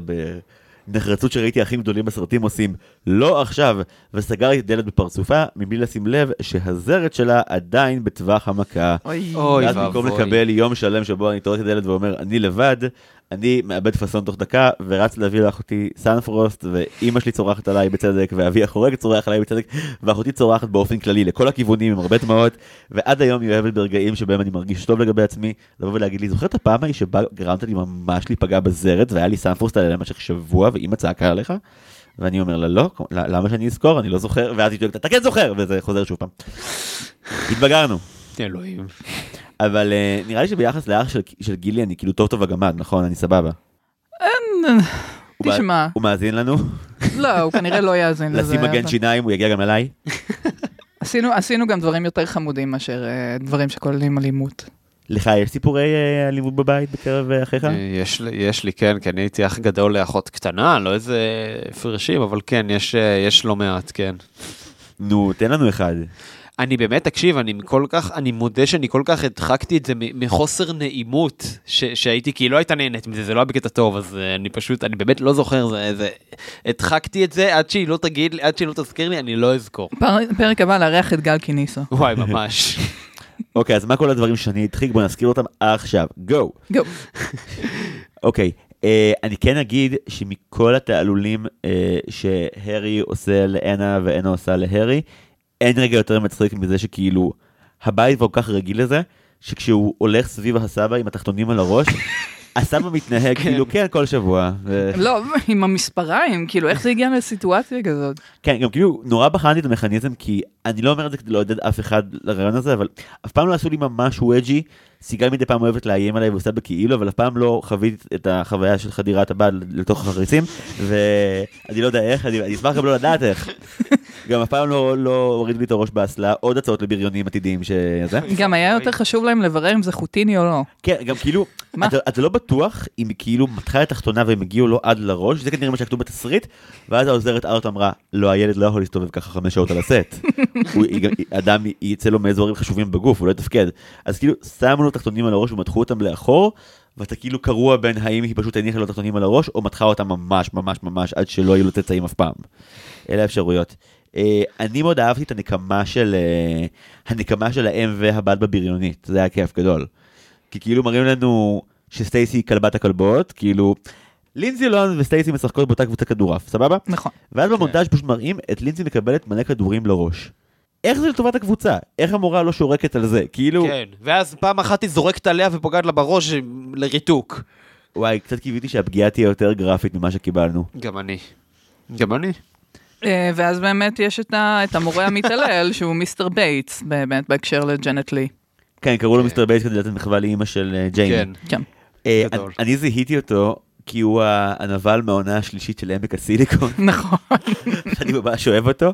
בנחרצות שראיתי אחים גדולים בסרטים עושים, לא עכשיו, וסגרתי את הדלת בפרצופה, מבלי לשים לב שהזרת שלה עדיין בטווח המכה. אוי. אוי ואז במקום ואבוי. לקבל יום שלם שבו אני טורק את הדלת ואומר, אני לבד, אני מאבד פאסון תוך דקה, ורץ להביא לאחותי סנפרוסט, ואימא שלי צורחת עליי בצדק, ואבי החורג צורח עליי בצדק, ואחותי צורחת באופן כללי לכל הכיוונים עם הרבה דמעות, ועד היום היא אוהבת ברגעים שבהם אני מרגיש טוב לגבי עצמי, לבוא ולהגיד לי, זוכר את הפעם ההיא שבה גרמת לי ממש להיפגע בזרת, והיה לי סנפרוסט עליה למשך שבוע, ואימא צעקה עליך? ואני אומר לה, לא, למה שאני אזכור? אני לא זוכר, ואז היא צועקת, אתה כן זוכר, וזה חוזר שוב פעם. התבגרנו. אלוהים. אבל uh, נראה לי שביחס לאח של, של גילי אני כאילו טוב טוב הגמד, נכון? אני סבבה. תשמע, הוא מאזין לנו? לא, הוא כנראה לא יאזין לזה. לשים מגן שיניים, הוא יגיע גם אליי? עשינו, עשינו גם דברים יותר חמודים מאשר אה, דברים שכוללים אלימות. לך יש סיפורי אה, אלימות בבית בקרב אה, אחיך? יש יש לי, כן, כי אני הייתי אח גדול לאחות קטנה, לא איזה הפרשים, אבל כן, יש, אה, יש לא מעט, כן. נו, תן לנו אחד. אני באמת, תקשיב, אני כל כך, אני מודה שאני כל כך הדחקתי את זה מחוסר נעימות, ש, שהייתי, כי היא לא הייתה נהנית מזה, זה לא היה בקטע טוב, אז אה, אני פשוט, אני באמת לא זוכר, זה, זה, הדחקתי את זה עד שהיא לא תגיד לי, עד שהיא לא תזכיר לי, אני לא אזכור. פר, פרק הבא לארח את גל קיניסו. וואי, ממש. אוקיי, אז מה כל הדברים שאני אדחיק? בוא נזכיר אותם עכשיו. גו. גו. אוקיי, אה, אני כן אגיד שמכל התעלולים אה, שהרי עושה לאנה ואנה עושה להרי, אין רגע יותר מצחיק מזה שכאילו, הבית כבר כל כך רגיל לזה, שכשהוא הולך סביב הסבא עם התחתונים על הראש, הסבא מתנהג כאילו כן כל שבוע. לא, עם המספריים, כאילו, איך זה הגיע לסיטואציה כזאת? כן, גם כאילו, נורא בחנתי את המכניזם, כי אני לא אומר את זה כדי לעודד אף אחד לרעיון הזה, אבל אף פעם לא עשו לי משהו ווג'י. סיגל מדי פעם אוהבת לאיים עליי ועושה בכאילו, אבל אף פעם לא חוויתי את החוויה של חדירת הבד לתוך החריצים, ואני לא יודע איך, אני אשמח גם לא לדעת איך. גם אף פעם לא, לא הורידו לי את הראש באסלה, עוד הצעות לבריונים עתידיים שזה. גם היה יותר חשוב להם לברר אם זה חוטיני או לא. כן, גם כאילו? אתה, לא בטוח אם כאילו מתחה את התחתונה והם הגיעו לו עד לראש, זה כנראה מה שכתוב בתסריט, ואז העוזרת ארט אמרה, לא, הילד לא יכול להסתובב ככה חמש שעות על הסט. אדם יצא לו מאזורים חשובים בגוף, הוא לא יתפקד. אז כאילו, שמו לו תחתונים על הראש ומתחו אותם לאחור, ואתה כאילו קרוע בין האם היא פשוט הניחה לו תחתונים על הראש, או מתחה אותם ממש ממש ממש עד שלא יהיו לו צאצאים אף פעם. אלה האפשרויות. אה, אני מאוד אהבתי את הנקמה של, אה, הנקמה של האם והבת בבריונית, זה היה כיף גדול. כי כאילו מראים לנו שסטייסי היא כלבת הכלבות, כאילו, לינזי לון וסטייסי משחקות באותה קבוצה כדורעף, סבבה? נכון. ואז במונטאז' פשוט מראים את לינזי מקבלת מלא כדורים לראש. איך זה לטובת הקבוצה? איך המורה לא שורקת על זה? כאילו, כן, ואז פעם אחת היא זורקת עליה ופוגעת לה בראש לריתוק. וואי, קצת קיוויתי שהפגיעה תהיה יותר גרפית ממה שקיבלנו. גם אני. גם אני. אה, ואז באמת יש את ה- את המורה המתעלל, שהוא Mister Bates, באמת, בהקשר לג'נט לי. כן, קראו לו Mister Bates כדי לתת מחווה לאימא של אה, ג'יימי. כן. כן. אה. אני- זיהיתי אותו כי הוא הנבל מהעונה השלישית של עמק הסיליקון. נכון. אני ממש אוהב אותו.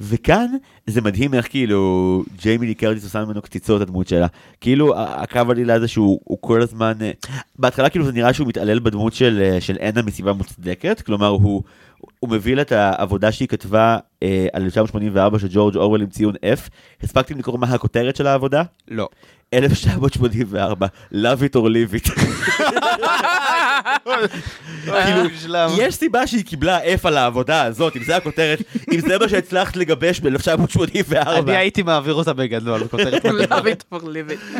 וכאן זה מדהים איך כאילו ג'יימי לי קרטיס עושה ממנו קציצות הדמות שלה. כאילו הקו העלילה הזה שהוא הוא כל הזמן, בהתחלה כאילו זה נראה שהוא מתעלל בדמות של, של אנה מסיבה מוצדקת, כלומר הוא, הוא מביא לה את העבודה שהיא כתבה אה, על 1984 של ג'ורג' אורוול עם ציון F. הספקתם לקרוא מה הכותרת של העבודה? לא. 1984, love it or leave it. כאילו, יש סיבה שהיא קיבלה F על העבודה הזאת, אם זה הכותרת, אם זה מה שהצלחת לגבש ב-1984. אני הייתי מעביר אותה בגדול, Love it living.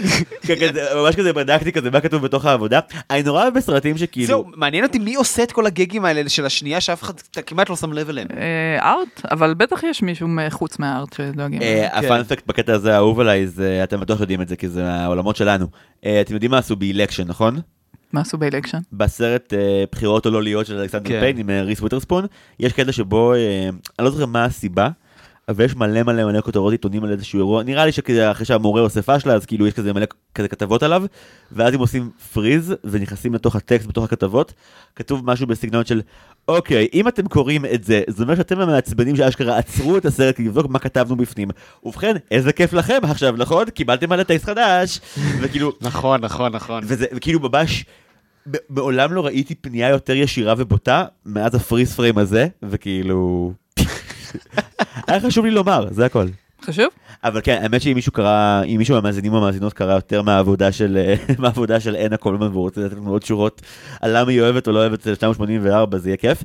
כן, כן, זה- ממש כזה בדקתי כזה מה כתוב בתוך העבודה. אני נורא אוהב בסרטים שכאילו, זהו, מעניין אותי מי עושה את כל הגגים האלה של השנייה שאף אחד כמעט לא שם לב אליהם. אה, ארט, אבל בטח יש מישהו חוץ מהארט שדואגים. אה, כן. הפאנפקט בקטע הזה האהוב עליי, זה אתם בטוח יודעים את זה כי זה העולמות שלנו. אה, אתם יודעים מה עשו באילקשן, נכון? מה עשו באלקשן? בסרט אה, בחירות או לא להיות של אלכסנדר כן. פיין עם אה, ריס וויטרספון, יש קטע שבו, אני לא זוכר מה הסיבה, אבל יש מלא מלא מלא כותרות עיתונים על איזשהו אירוע, נראה לי שכזה אחרי שהמורה עושה פאשלה, אז כאילו יש כזה מלא כזה כתבות עליו, ואז הם עושים פריז ונכנסים לתוך הטקסט בתוך הכתבות, כתוב משהו בסגנון של, אוקיי, אם אתם קוראים את זה, זה אומר שאתם המעצבנים שאשכרה עצרו את הסרט כדי לבדוק מה כתבנו בפנים. ובכן, איזה כיף לכם עכשיו, נכון? קיבלתם על הטקסט חדש, וכאילו, נכון, נכון, נכון. וזה וכאילו ממש, מעולם לא ראיתי פנייה יותר ישירה ובוטה מאז הפריס פריים הזה, וכאילו... היה חשוב לי לומר, זה הכל. חשוב? אבל כן, האמת שאם מישהו קרא, אם מישהו מהמאזינים או המאזינות קרא יותר מהעבודה של, אה, מהעבודה של אנה קולמן והוא רוצה לתת לנו עוד שורות על למה היא אוהבת או לא אוהבת את 1984, זה יהיה כיף.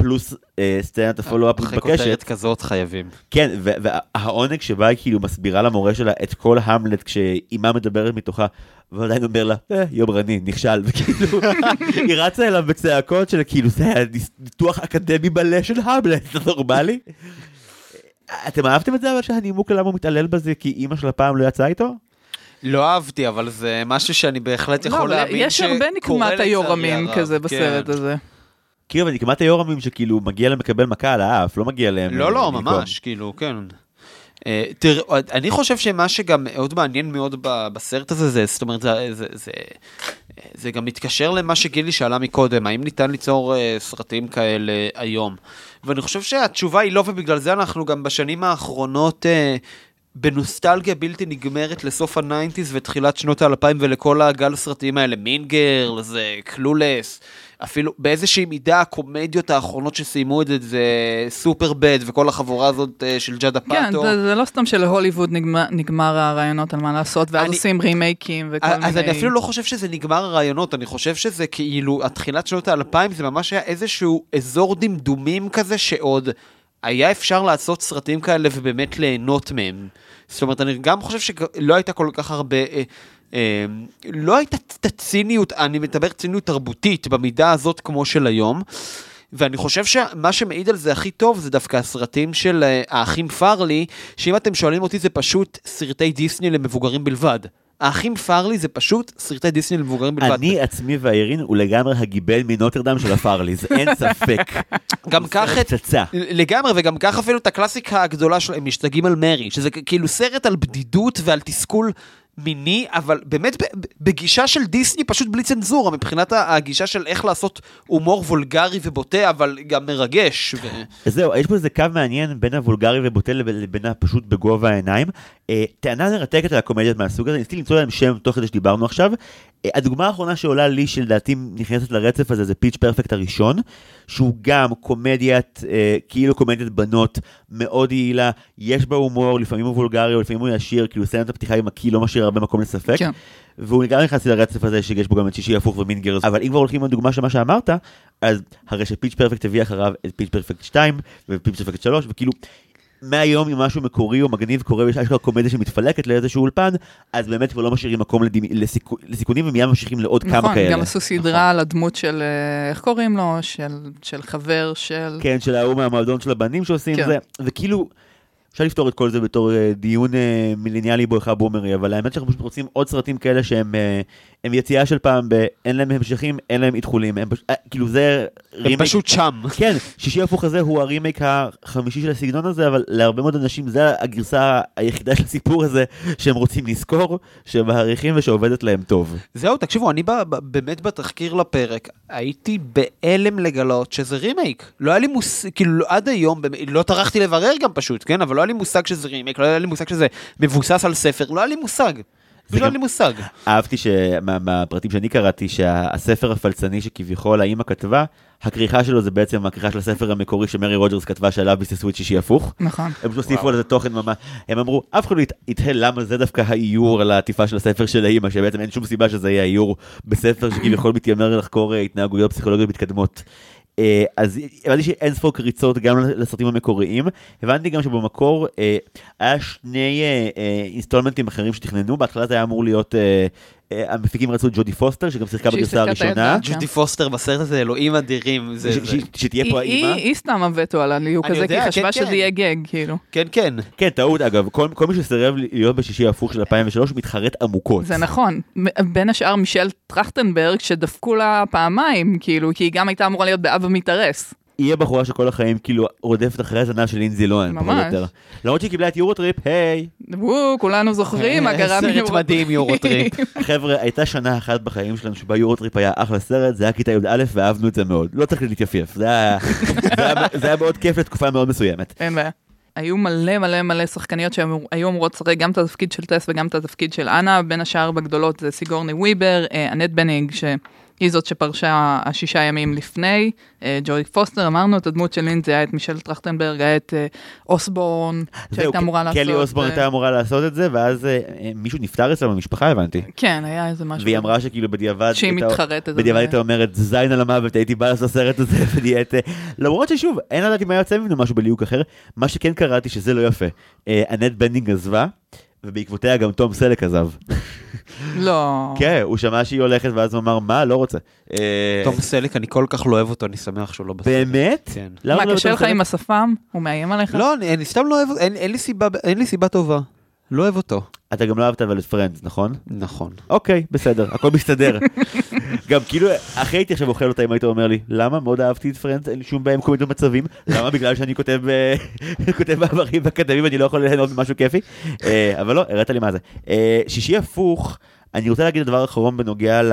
פלוס אה, סצנת הפולו-אפ אחרי כותרת מתבקשת. כזאת חייבים. כן, ו- והעונג שבה היא כאילו מסבירה למורה שלה את כל המלט כשאימה מדברת מתוכה, ועדיין אומר לה, אה, יומרני, נכשל, וכאילו, היא רצה אליו בצעקות של כאילו, זה היה ניתוח אקדמי מלא של המלט, זה נורמלי? אתם אהבתם את זה אבל שהנימוק למה הוא מתעלל בזה כי אימא של הפעם לא יצאה איתו? לא אהבתי, אבל זה משהו שאני בהחלט לא, יכול אבל להאמין יש הרבה שקורה נקמת לצערי היורמים הרב, כזה כן. בסרט הזה. כאילו, אבל נקמת היורמים שכאילו מגיע להם לקבל מכה על האף, לא מגיע להם... לא, לא. ממש, כאילו, כן. אה, תראה, אני חושב שמה שגם מאוד מעניין מאוד בסרט הזה, זה, זאת אומרת, זה, זה, זה, זה גם מתקשר למה שגילי שאלה מקודם, האם ניתן ליצור אה, סרטים כאלה היום? ואני חושב שהתשובה היא לא, ובגלל זה אנחנו גם בשנים האחרונות אה, בנוסטלגיה בלתי נגמרת לסוף ה nineties ותחילת שנות האלפיים ולכל הגל הסרטים האלה, Mean Girls, Clueless. אפילו באיזושהי מידה הקומדיות האחרונות שסיימו את זה, זה Superbad וכל החבורה הזאת אה, של ג'אד, כן, אפאטו. זה זה לא סתם שלהוליווד נגמר- נגמר הרעיונות על מה לעשות, ואז אני- עושים רימייקים וכל מיני... אז אני אפילו לא חושב שזה נגמר הרעיונות, אני חושב שזה כאילו, התחילת שנות האלפיים זה ממש היה איזשהו אזור דמדומים כזה שעוד היה אפשר לעשות סרטים כאלה ובאמת ליהנות מהם. זאת אומרת, אני גם חושב שלא הייתה כל כך הרבה... אה, לא הייתה את הציניות, אני מדבר ציניות תרבותית במידה הזאת כמו של היום. ואני חושב שמה שמעיד על זה הכי טוב זה דווקא הסרטים של אה, האחים פארלי, שאם אתם שואלים אותי זה פשוט סרטי דיסני למבוגרים בלבד. האחים פארלי זה פשוט סרטי דיסני למבוגרים בלבד. אני עצמי והאירין הוא לגמרי הגיבל מנוטרדם של הפרליז, אין ספק. גם. פצצה. לגמרי, וגם קח אפילו את הקלאסיקה הגדולה שלהם, משתגעים על מרי, שזה כאילו סרט על בדידות ועל תסכול מיני, אבל באמת בגישה של דיסני פשוט בלי צנזורה, מבחינת הגישה של איך לעשות הומור וולגרי ובוטה, אבל גם מרגש. ו... זהו, יש פה איזה קו מעניין בין הוולגרי ובוטה לבין הפשוט בגובה העיניים. אה, טענה מרתקת על הקומדיות מהסוג הזה, ניסיתי למצוא להם שם תוך כדי שדיברנו עכשיו. אה, הדוגמה האחרונה שעולה לי, שלדעתי נכנסת לרצף הזה, זה Pitch Perfect הראשון, שהוא גם קומדיית, אה, כאילו קומדיית בנות, מאוד יעילה, יש בה הומור, לפעמים הוא וולגרי, או לפעמים הוא ישיר, כאילו סצנת הפתיחה עם הקיא לא משאיר הרבה מקום לספק. כן. והוא גם נכנס לרצף הזה שיש בו גם את שישי הפוך ו Mean Girls, אבל אם כבר הולכים לדוגמה של מה שאמרת, אז הרי ש Pitch Perfect הביא אחריו את Pitch Perfect 2 ופיץ' פרפקט 3, וכאילו, מהיום אם משהו מקורי או מגניב קורה ויש אשכרה קומדיה שמתפלקת לאיזשהו אולפן, אז באמת כבר לא משאירים מקום לדימ... לסיכו... לסיכונים ומיד ממשיכים לעוד כמה נכון, כאלה. גם עשו סדרה על הדמות של, אה, איך קוראים לו? של, של חבר של... כן, של ההוא מהמועדון של הבנים שעושים כן. זה, וכאילו, אפשר לפתור את כל זה בתור אה, דיון אה, מיליניאלי בואכה בומרי, אבל האמת שאנחנו פשוט רוצים עוד סרטים כאלה שהם הם יציאה של פעם, ב- אין להם המשכים, אין להם איתחולים, הם פש... אה, כאילו זה הם רימייק, פשוט שם. כן, שישי הפוך הזה הוא הרימייק החמישי של הסגנון הזה, אבל להרבה מאוד אנשים זה הגרסה היחידה של הסיפור הזה שהם רוצים לזכור, שמעריכים ושעובדת להם טוב. זהו, תקשיבו, אני ב- ב- באמת בתחקיר לפרק, הייתי בהלם לגלות שזה רימייק. לא היה לי מושג, כאילו עד היום, לא טרחתי לברר גם פשוט, כן? אבל לא היה לי מושג שזה רימייק, לא היה לי מושג שזה מבוסס על ספר, לא היה לי מושג. פשוט גם- לי מושג. אהבתי שמהפרטים שאני קראתי, שהספר הפלצני שכביכול האימא כתבה, הכריכה שלו זה בעצם הכריכה של הספר המקורי שמרי רוג'רס כתבה שעליו ביססו את שישי הפוך. נכון. הם פשוט הוסיפו על זה תוכן ממש, הם אמרו, אף אחד לא ית- יתהל למה זה דווקא האיור על העטיפה של הספר של האימא, שבעצם אין שום סיבה שזה יהיה האיור בספר שכביכול מתיימר לחקור אה, התנהגויות פסיכולוגיות מתקדמות. אה, אז הבנתי שאין ספור קריצות גם לסרטים המקוריים, הבנתי גם שבמקור אה, היה שני אה, אה, אינסטולמנטים אחרים שתכננו, בהתחלה זה היה אמור להיות, המפיקים רצו את ג'ודי פוסטר, שגם שיחקה בגרסה הראשונה. ג'ודי פוסטר בסרט הזה, אלוהים אדירים. שתהיה פה האימא. היא שמה וטו על הליהוק אני הזה, כי יודע, היא חשבה כן, כן. שזה יהיה גג, כאילו. כן, כן. כן, טעות אגב, כל, כל מי שסירב להיות בשישי הפוך של 2003 מתחרט עמוקות. זה נכון. בין השאר מישל טרכטנברג, שדפקו לה פעמיים, כאילו, כי היא גם הייתה אמורה להיות באבא מתארס. יהיה בחורה שכל החיים כאילו רודפת אחרי הזנב של לינזי לוהן, ממש. למרות שהיא קיבלה את יורוטריפ, היי. וואו, כולנו זוכרים מה קרה סרט ביורו- מדהים, יורוטריפ. חבר'ה, הייתה שנה אחת בחיים שלנו שבה יורוטריפ היה אחלה סרט, זה היה כיתה י"א ואהבנו את זה מאוד. לא צריך להתייפייף, זה היה, מאוד כיף לתקופה מאוד מסוימת. אין בעיה. היו מלא מלא מלא שחקניות שהיו אמורות לשחק גם את התפקיד של טס וגם את התפקיד של אנה, בין השאר בגדולות זה סיגורני וויבר, אה, אנט בנינג, היא זאת שפרשה השישה ימים לפני, אה, ג'ודי פוסטר, אמרנו את הדמות של לינדזי, היה את מישל טרכטנברג, היה את אה, אוסבורן, שהייתה אמורה לעשות. קלי אוסבורן אה, הייתה אמורה לעשות את זה, ואז מישהו נפטר אצלה במשפחה, הבנתי. כן, היה איזה משהו. והיא אמרה שכאילו בדיעבד, שהיא מתחרטת בדיעבד זה. הייתה אומרת זין על המוות, הייתי בא לעשות הסרט הזה ונהיית... למרות ששוב, אין לדעת אם היה יוצא ממנו משהו בליהוק אחר, מה שכן קראתי שזה לא יפה. אנט בנינג עזבה, ובעקבותיה גם תום סלק עזב. לא. כן, הוא שמע שהיא הולכת ואז הוא אמר, מה, לא רוצה. אה, תום סלק, אני כל כך לא אוהב אותו, אני שמח שהוא לא בסרט. באמת? כן. למה מה, לא קשה לך? עם השפם? הוא מאיים עליך? לא, אני, סתם לא אוהב, אין לי סיבה טובה. לא אוהב אותו. אתה גם לא אהבת אבל את פרנדס, נכון? נכון. אוקיי, בסדר, הכל מסתדר. גם כאילו, אחרי הייתי עכשיו אוכל אותה אם היית אומר לי, למה? מאוד אהבתי את פרנדס, אין לי שום בעיה עם כל מיני מצבים. למה? בגלל שאני כותב אה, מאמרים אקדמיים, אני לא יכול ליהנות ממשהו כיפי. אה, אבל לא, הראת לי מה זה. אה, שישי הפוך, אני רוצה להגיד דבר אחרון בנוגע ל...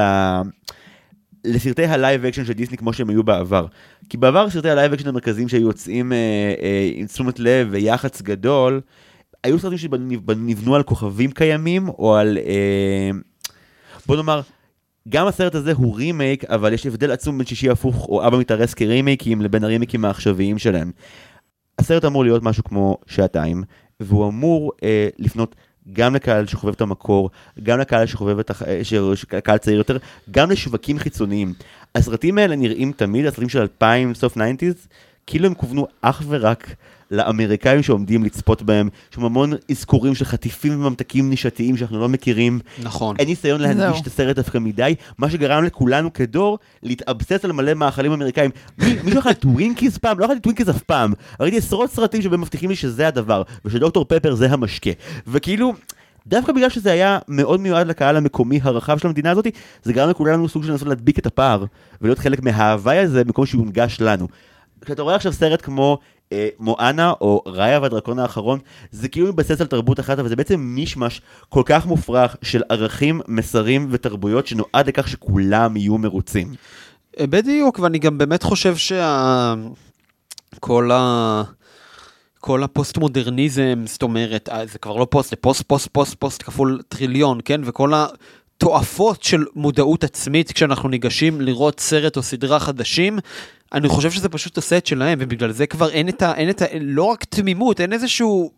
לסרטי ה live action של דיסני כמו שהם היו בעבר. כי בעבר סרטי ה live action המרכזיים שהיו יוצאים אה, אה, עם תשומת לב ויח"צ גדול, היו סרטים שנבנו על כוכבים קיימים או על... אה, בוא נאמר, גם הסרט הזה הוא רימייק, אבל יש הבדל עצום בין שישי הפוך או אבא מתארס כרימייקים לבין הרימייקים העכשוויים שלהם. הסרט אמור להיות משהו כמו שעתיים, והוא אמור אה, לפנות גם לקהל שחובב את המקור, גם לקהל שחובב את הח... אה. קהל צעיר יותר, גם לשווקים חיצוניים. הסרטים האלה נראים תמיד, הסרטים של 2000, סוף 90's, כאילו הם כוונו אך ורק לאמריקאים שעומדים לצפות בהם, יש שם המון אזכורים של חטיפים וממתקים נישתיים שאנחנו לא מכירים. נכון. אין ניסיון להנגיש. את הסרט דווקא מדי, מה שגרם לכולנו כדור להתאבסס על מלא מאכלים אמריקאים. מי- מישהו אכל טווינקיז פעם? לא אכלתי טווינקיז אף פעם. ראיתי עשרות סרטים שבהם מבטיחים לי שזה הדבר, ושדוקטור פפר זה המשקה. וכאילו... דווקא בגלל שזה היה מאוד מיועד לקהל המקומי הרחב של המדינה הזאת, זה גרם לכולנו סוג של לנסות להדביק את הפער, ולהיות חלק מההוואי הזה במקום שיונגש לנו. כשאתה רואה עכשיו סרט כמו אה, מואנה או ראיה והדרקון האחרון, זה כאילו מתבסס על תרבות אחת, אבל זה בעצם מישמש כל כך מופרך של ערכים, מסרים ותרבויות שנועד לכך שכולם יהיו מרוצים. אה, בדיוק, ואני גם באמת חושב שה... ה... כל הפוסט-מודרניזם, זאת אומרת, אה, זה כבר לא פוסט, זה פוסט, פוסט, פוסט, פוסט כפול טריליון, כן? וכל התועפות של מודעות עצמית כשאנחנו ניגשים לראות סרט או סדרה חדשים, אני חושב שזה פשוט את שלהם, ובגלל זה כבר אין את ה... אין את ה... לא רק תמימות, אין איזשהו...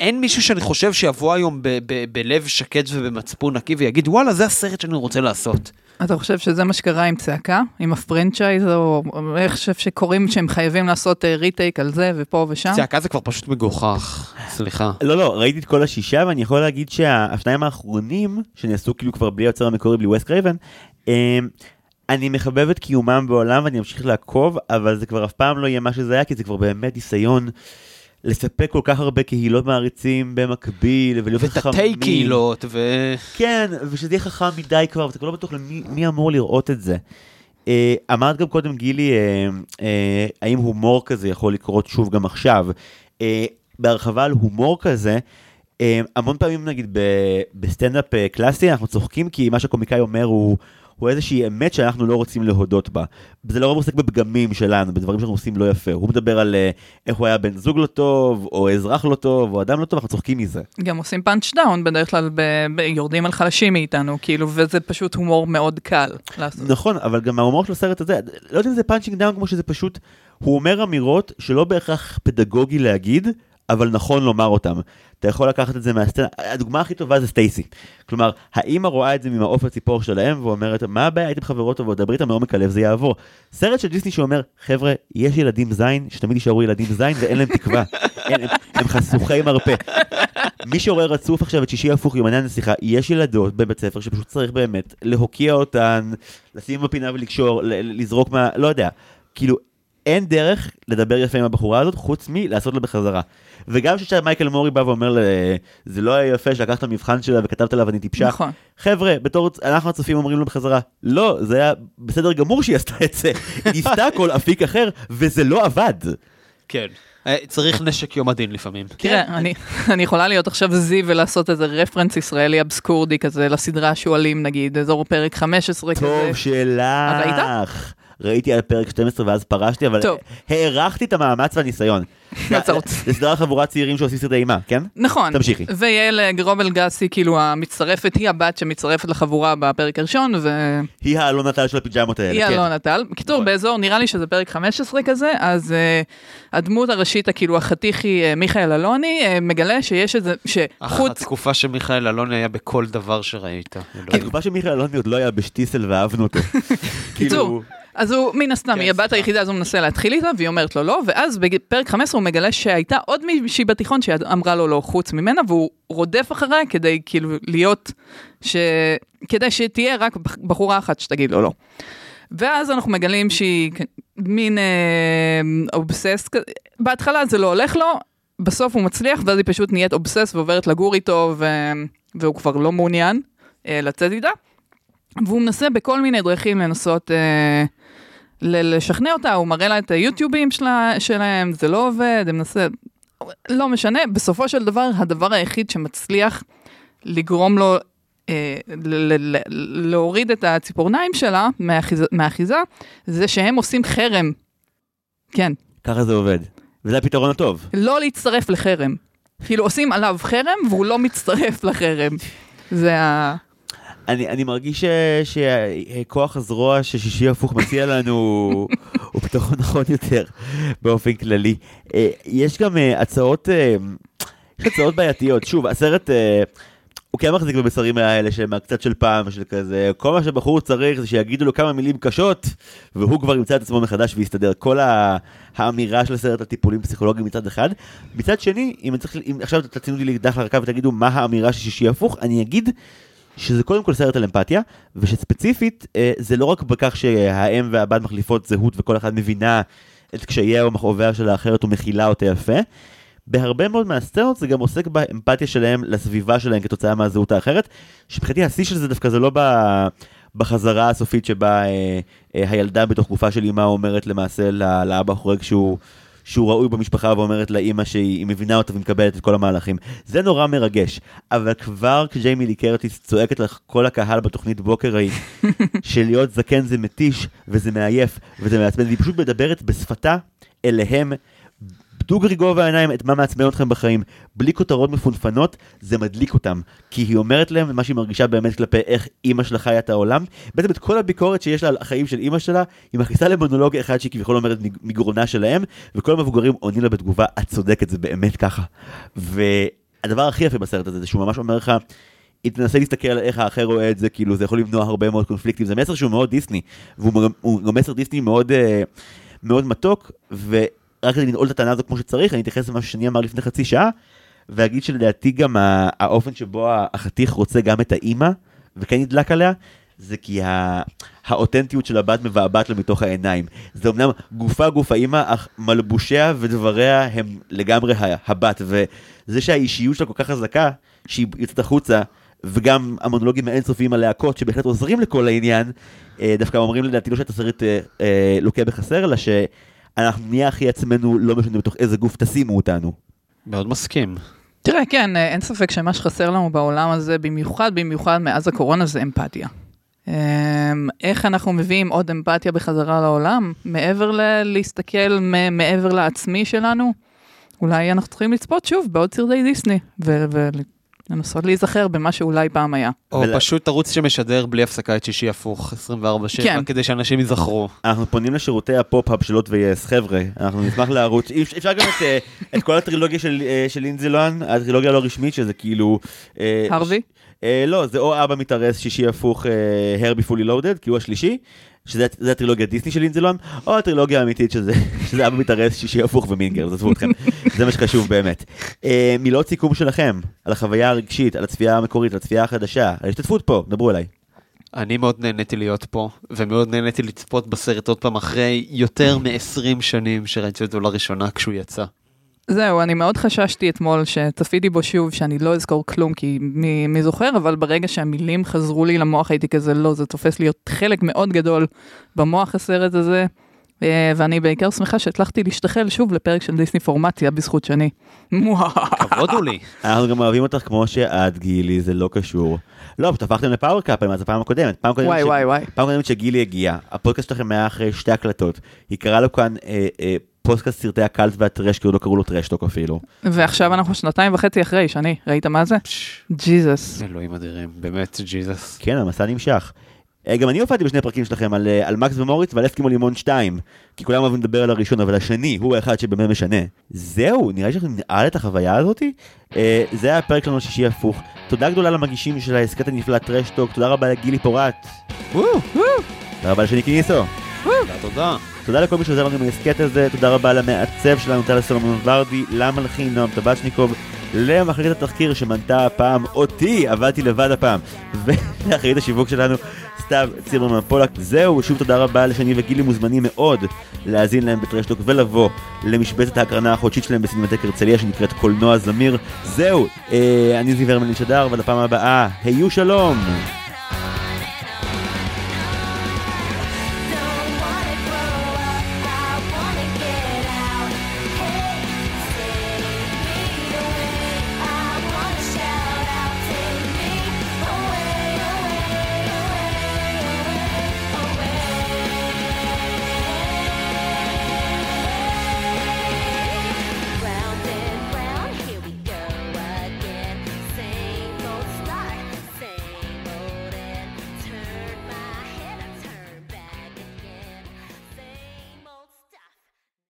אין מישהו שאני חושב שיבוא היום ב- ב- בלב שקט ובמצפון נקי ויגיד, וואלה, זה הסרט שאני רוצה לעשות. אתה חושב שזה מה שקרה עם צעקה? עם ה franchise, או איך חושב שקוראים שהם חייבים לעשות אה, retake על זה ופה ושם? צעקה זה כבר פשוט מגוחך, סליחה. לא, לא, ראיתי את כל השישה, ואני יכול להגיד שהשניים האחרונים, שנעשו כאילו כבר בלי היוצר המקורי, בלי ווס קרייבן, אה, אני מחבב את קיומם בעולם ואני אמשיך לעקוב, אבל זה כבר אף פעם לא יהיה מה שזה היה, כי זה כבר באמת ניסיון לספק כל כך הרבה קהילות מעריצים במקביל, ולהיות חכמים. ותתי קהילות, ו... כן, ושזה יהיה חכם מדי כבר, ואתה כבר לא בטוח למי מי אמור לראות את זה. אה, אמרת גם קודם, גילי, אה, אה, האם הומור כזה יכול לקרות שוב גם עכשיו? אה, בהרחבה על הומור כזה, אה, המון פעמים נגיד בסטנדאפ אה, קלאסי אנחנו צוחקים כי מה שהקומיקאי אומר הוא... הוא איזושהי אמת שאנחנו לא רוצים להודות בה. זה לרוב עוסק בפגמים שלנו, בדברים שאנחנו עושים לא יפה. הוא מדבר על אה, איך הוא היה בן זוג לא טוב, או אזרח לא טוב, או אדם לא טוב, אנחנו צוחקים מזה. גם עושים punch down בדרך כלל, ב- ב- יורדים על חלשים מאיתנו, כאילו, וזה פשוט הומור מאוד קל לעשות. נכון, אבל גם ההומור של הסרט הזה, לא יודע אם זה punching down כמו שזה פשוט, הוא אומר אמירות שלא בהכרח פדגוגי להגיד, אבל נכון לומר אותם. אתה יכול לקחת את זה מהסצנה, הדוגמה הכי טובה זה סטייסי. כלומר, האימא רואה את זה ממעוף הציפור שלהם ואומרת, מה הבעיה, הייתם חברות טובות, דברי איתם מעומק הלב, זה יעבור. סרט של דיסני שאומר, חבר'ה, יש ילדים זין, שתמיד יישארו ילדים זין ואין להם תקווה. אין, הם, הם חשוכי מרפא. מי שרואה רצוף עכשיו את שישי הפוך יומני הנסיכה, יש ילדות בבית ספר שפשוט צריך באמת להוקיע אותן, לשים בפינה ולקשור, לזרוק מה... לא יודע. כאילו, אין דרך לדבר יפה עם הבחורה הזאת, חוץ מלעשות לה בחזרה. וגם כשמייקל מורי בא ואומר, לה, זה לא היה יפה שלקחת את המבחן שלה וכתבת עליו אני טיפשה. נכון. חבר'ה, בתור, אנחנו הצופים אומרים לו בחזרה, לא, זה היה בסדר גמור שהיא עשתה את זה. היא ניסתה כל אפיק אחר, וזה לא עבד. כן. אה, צריך נשק יום הדין לפעמים. תראה, אני, אני יכולה להיות עכשיו זי ולעשות איזה רפרנס ישראלי אבסקורדי כזה לסדרה שועלים נגיד, אזור פרק 15 כזה. טוב שלך. ראית? ראיתי על פרק 12 ואז פרשתי, אבל טוב. הערכתי את המאמץ והניסיון. הצעות. זה סדרה חבורת צעירים שעושים סרטי אימה, כן? נכון. תמשיכי. ויעל גרובל גסי, כאילו המצטרפת, היא הבת שמצטרפת לחבורה בפרק הראשון, והיא היא האלון נטל של הפיג'מות האלה. כן. אלונה טל. בקיצור, נכון. באזור, נראה לי שזה פרק 15 כזה, אז uh, הדמות הראשית, כאילו החתיכי uh, מיכאל אלוני, uh, מגלה שיש איזה, אך שחוץ... התקופה שמיכאל אלוני היה בכל דבר שראית. אלוהים. התקופה שמיכאל אלוני עוד לא היה בשטיסל ואהבנו אותו. קיצור, כאילו, אז הוא מן הסתם, כן, היא הבת. היחידה, אז הוא מנסה להתחיל איתה, והיא אומרת לו לא, ואז בפרק 15 הוא מגלה שהייתה עוד מישהי בתיכון שאמרה לו לא חוץ ממנה, והוא רודף אחריה כדי כאילו להיות, ש... כדי שתהיה רק בחורה אחת שתגיד לו לא. ואז אנחנו מגלים שהיא מין אה, אובסס, בהתחלה זה לא הולך לו, בסוף הוא מצליח, ואז היא פשוט נהיית אובסס ועוברת לגור איתו, ו... והוא כבר לא מעוניין אה, לצאת איתה. והוא מנסה בכל מיני דרכים לנסות אה, לשכנע אותה, הוא מראה לה את היוטיובים שלה, שלהם, זה לא עובד, הם מנסה, לא משנה, בסופו של דבר, הדבר היחיד שמצליח לגרום לו אה, להוריד את הציפורניים שלה מהאחיזה, מהאחיזה, זה שהם עושים חרם. כן, ככה זה עובד. וזה הפתרון הטוב. לא להצטרף לחרם. כאילו עושים עליו חרם והוא לא מצטרף לחרם. זה ה... אני, אני מרגיש ש- שכוח הזרוע ששישי הפוך מציע לנו הוא פתרון נכון יותר באופן כללי. אה, יש גם אה, הצעות, אה, יש הצעות בעייתיות. שוב, הסרט, הוא כן מחזיק במסרים האלה שהם מהקצת של פעם, של כזה, כל מה שבחור צריך זה שיגידו לו כמה מילים קשות, והוא כבר ימצא את עצמו מחדש ויסתדר. כל האמירה של הסרט על טיפולים פסיכולוגיים מצד אחד. מצד שני, אם, צריך, אם עכשיו תצינו לי לאקדח לרקה ותגידו מה האמירה של שישי הפוך, אני אגיד שזה קודם כל סרט על אמפתיה, ושספציפית אה, זה לא רק בכך שהאם והבת מחליפות זהות וכל אחד מבינה את קשייה או מכאוביה של האחרת ומכילה אותה יפה. בהרבה מאוד מהסצנות זה גם עוסק באמפתיה שלהם לסביבה שלהם כתוצאה מהזהות האחרת, שמבחינתי השיא של זה דווקא זה לא ב... בחזרה הסופית שבה אה, אה, הילדה בתוך גופה של אימה אומרת למעשה לאבא החורג שהוא, שהוא ראוי במשפחה ואומרת לאימא שהיא היא מבינה אותה ומקבלת את כל המהלכים. זה נורא מרגש, אבל כבר כשג'יימי לי קרטיס צועקת לכל הקהל בתוכנית בוקר ההיא, שלהיות זקן זה מתיש וזה מעייף וזה מעצבן, והיא פשוט מדברת בשפתה אליהם. דוגרי גובה העיניים את מה מעצבן אתכם בחיים, בלי כותרות מפונפנות, זה מדליק אותם. כי היא אומרת להם מה שהיא מרגישה באמת כלפי איך אימא שלה חיה את העולם. בעצם את כל הביקורת שיש לה על החיים של אימא שלה, היא מכניסה למונולוג אחד שהיא כביכול אומרת מג- מגרונה שלהם, וכל המבוגרים עונים לה בתגובה, את צודקת, זה באמת ככה. והדבר הכי יפה בסרט הזה, זה שהוא ממש אומר לך, אם תנסה להסתכל על איך האחר רואה את זה, כאילו זה יכול למנוע הרבה מאוד קונפליקטים. זה מסר שהוא מאוד דיסני, והוא גם- הוא גם מסר דיסני מאוד, אה, מאוד מתוק, ורק כדי לנעול את הטענה הזו כמו שצריך, אני אתייחס למה שאני אמר לפני חצי שעה, ואגיד שלדעתי גם האופן שבו החתיך רוצה גם את האימא, וכן נדלק עליה, זה כי ה- האותנטיות של הבת מבעבעת לו מתוך העיניים. זה אמנם גופה גוף האימא, אך מלבושיה ודבריה הם לגמרי הבת, וזה שהאישיות שלה כל כך חזקה, שהיא יוצאת החוצה, וגם המונולוגים האינסופיים הלהקות שבהחלט עוזרים לכל העניין, אה, דווקא אומרים לדעתי לא שהתסריט אה, אה, לוקה בחסר, אלא שאנחנו נהיה הכי עצמנו, לא משנה בתוך איזה גוף תשימו אותנו. מאוד מסכים. תראה, כן, אה, אין ספק שמה שחסר לנו בעולם הזה, במיוחד, במיוחד מאז הקורונה, זה אמפתיה. אמ, איך אנחנו מביאים עוד אמפתיה בחזרה לעולם, מעבר ל- להסתכל מ- מעבר לעצמי שלנו? אולי אנחנו צריכים לצפות שוב בעוד סרטי דיסני, ו- ולנסות להיזכר במה שאולי פעם היה. או ול- פשוט ערוץ שמשדר בלי הפסקה את שישי הפוך 24/7 כן. כדי שאנשים ייזכרו. אנחנו פונים לשירותי ה pop-up של הוט ויס, חבר'ה, אנחנו נשמח לערוץ, אפשר גם את, אה, את כל הטרילוגיה של, אה, של לינזי לוהן, הטרילוגיה הלא רשמית, שזה כאילו... אה, הרווי? אה, לא, זה או אבא מתארס שישי הפוך, הרבי פולי לואודד, כי הוא השלישי, שזה זה הטרילוגיה דיסני של לינזי לוהן, או הטרילוגיה האמיתית שזה, שזה אבא מתארס שישי הפוך ומינגר, עזבו אתכם, זה מה שחשוב באמת. אה, מילות סיכום שלכם, על החוויה הרגשית, על הצפייה המקורית, על הצפייה החדשה, על ההשתתפות פה, דברו אליי. אני מאוד נהניתי להיות פה, ומאוד נהניתי לצפות בסרט עוד פעם אחרי יותר מ-20 שנים שראיתי אותו לראשונה כשהוא יצא. זהו, אני מאוד חששתי אתמול שצפיתי בו שוב, שאני לא אזכור כלום, כי מי, מי זוכר, אבל ברגע שהמילים חזרו לי למוח הייתי כזה, לא, זה תופס להיות חלק מאוד גדול במוח הסרט הזה, אה, ואני בעיקר שמחה שהצלחתי להשתחל שוב לפרק של דיסני פורמציה בזכות שני. כבוד הוא לי. אנחנו גם אוהבים אותך כמו שאת גילי, זה לא קשור. לא, פשוט הפכתם לפאוור קאפל מאז הפעם הקודמת. פעם קודמת וואי ש- וואי וואי. פעם קודמת שגילי הגיעה, הפודקאסט שלכם היה אחרי שתי הקלטות. היא קראה לו כאן אה, אה, פודקאסט סרטי הקאלט והטרש, כי עוד לא קראו לו טרשטוק אפילו. ועכשיו אנחנו שנתיים וחצי אחרי, שני, ראית מה זה? ג'יזוס. אלוהים אדירים, באמת, ג'יזוס. כן, המסע נמשך. אה, גם אני הופעתי בשני פרקים שלכם על, אה, על מקס ומוריץ ועל אסקימו לימון 2, כי כולם אוהבים לדבר על הראשון, אבל השני הוא האחד שבאמת משנה. זהו, נראה לי שאנחנו ננעל את החוויה הזאתי. אה, זה היה הפרק שלנו השישי הפוך. תודה גדולה למגישים של ההסכת הנפלא טרשטוק, תודה רבה לגילי פורת. תודה רבה לשניקי ניסו. תודה, תודה. לכל מי שעוזר לנו בהסכת הזה, תודה רבה למעצב שלנו, טל סולומון ורדי, למלחין נועם טבצ'ניקוב, למחלקת התחקיר שמנתה הפעם אותי, עבדתי לבד הפעם, ולאחרית השיווק שלנו, סתיו ציברמן פולק. זהו, שוב תודה רבה לשני וגילי מוזמנים מאוד להאזין להם בטרשטוק ולבוא למשבצת ההקרנה החודשית שלהם בסינמטק הרצליה שנקראת קולנוע זמיר. זהו, אה, אני זיו הרמלין שדר, ועד הפעם הבאה, היו שלום!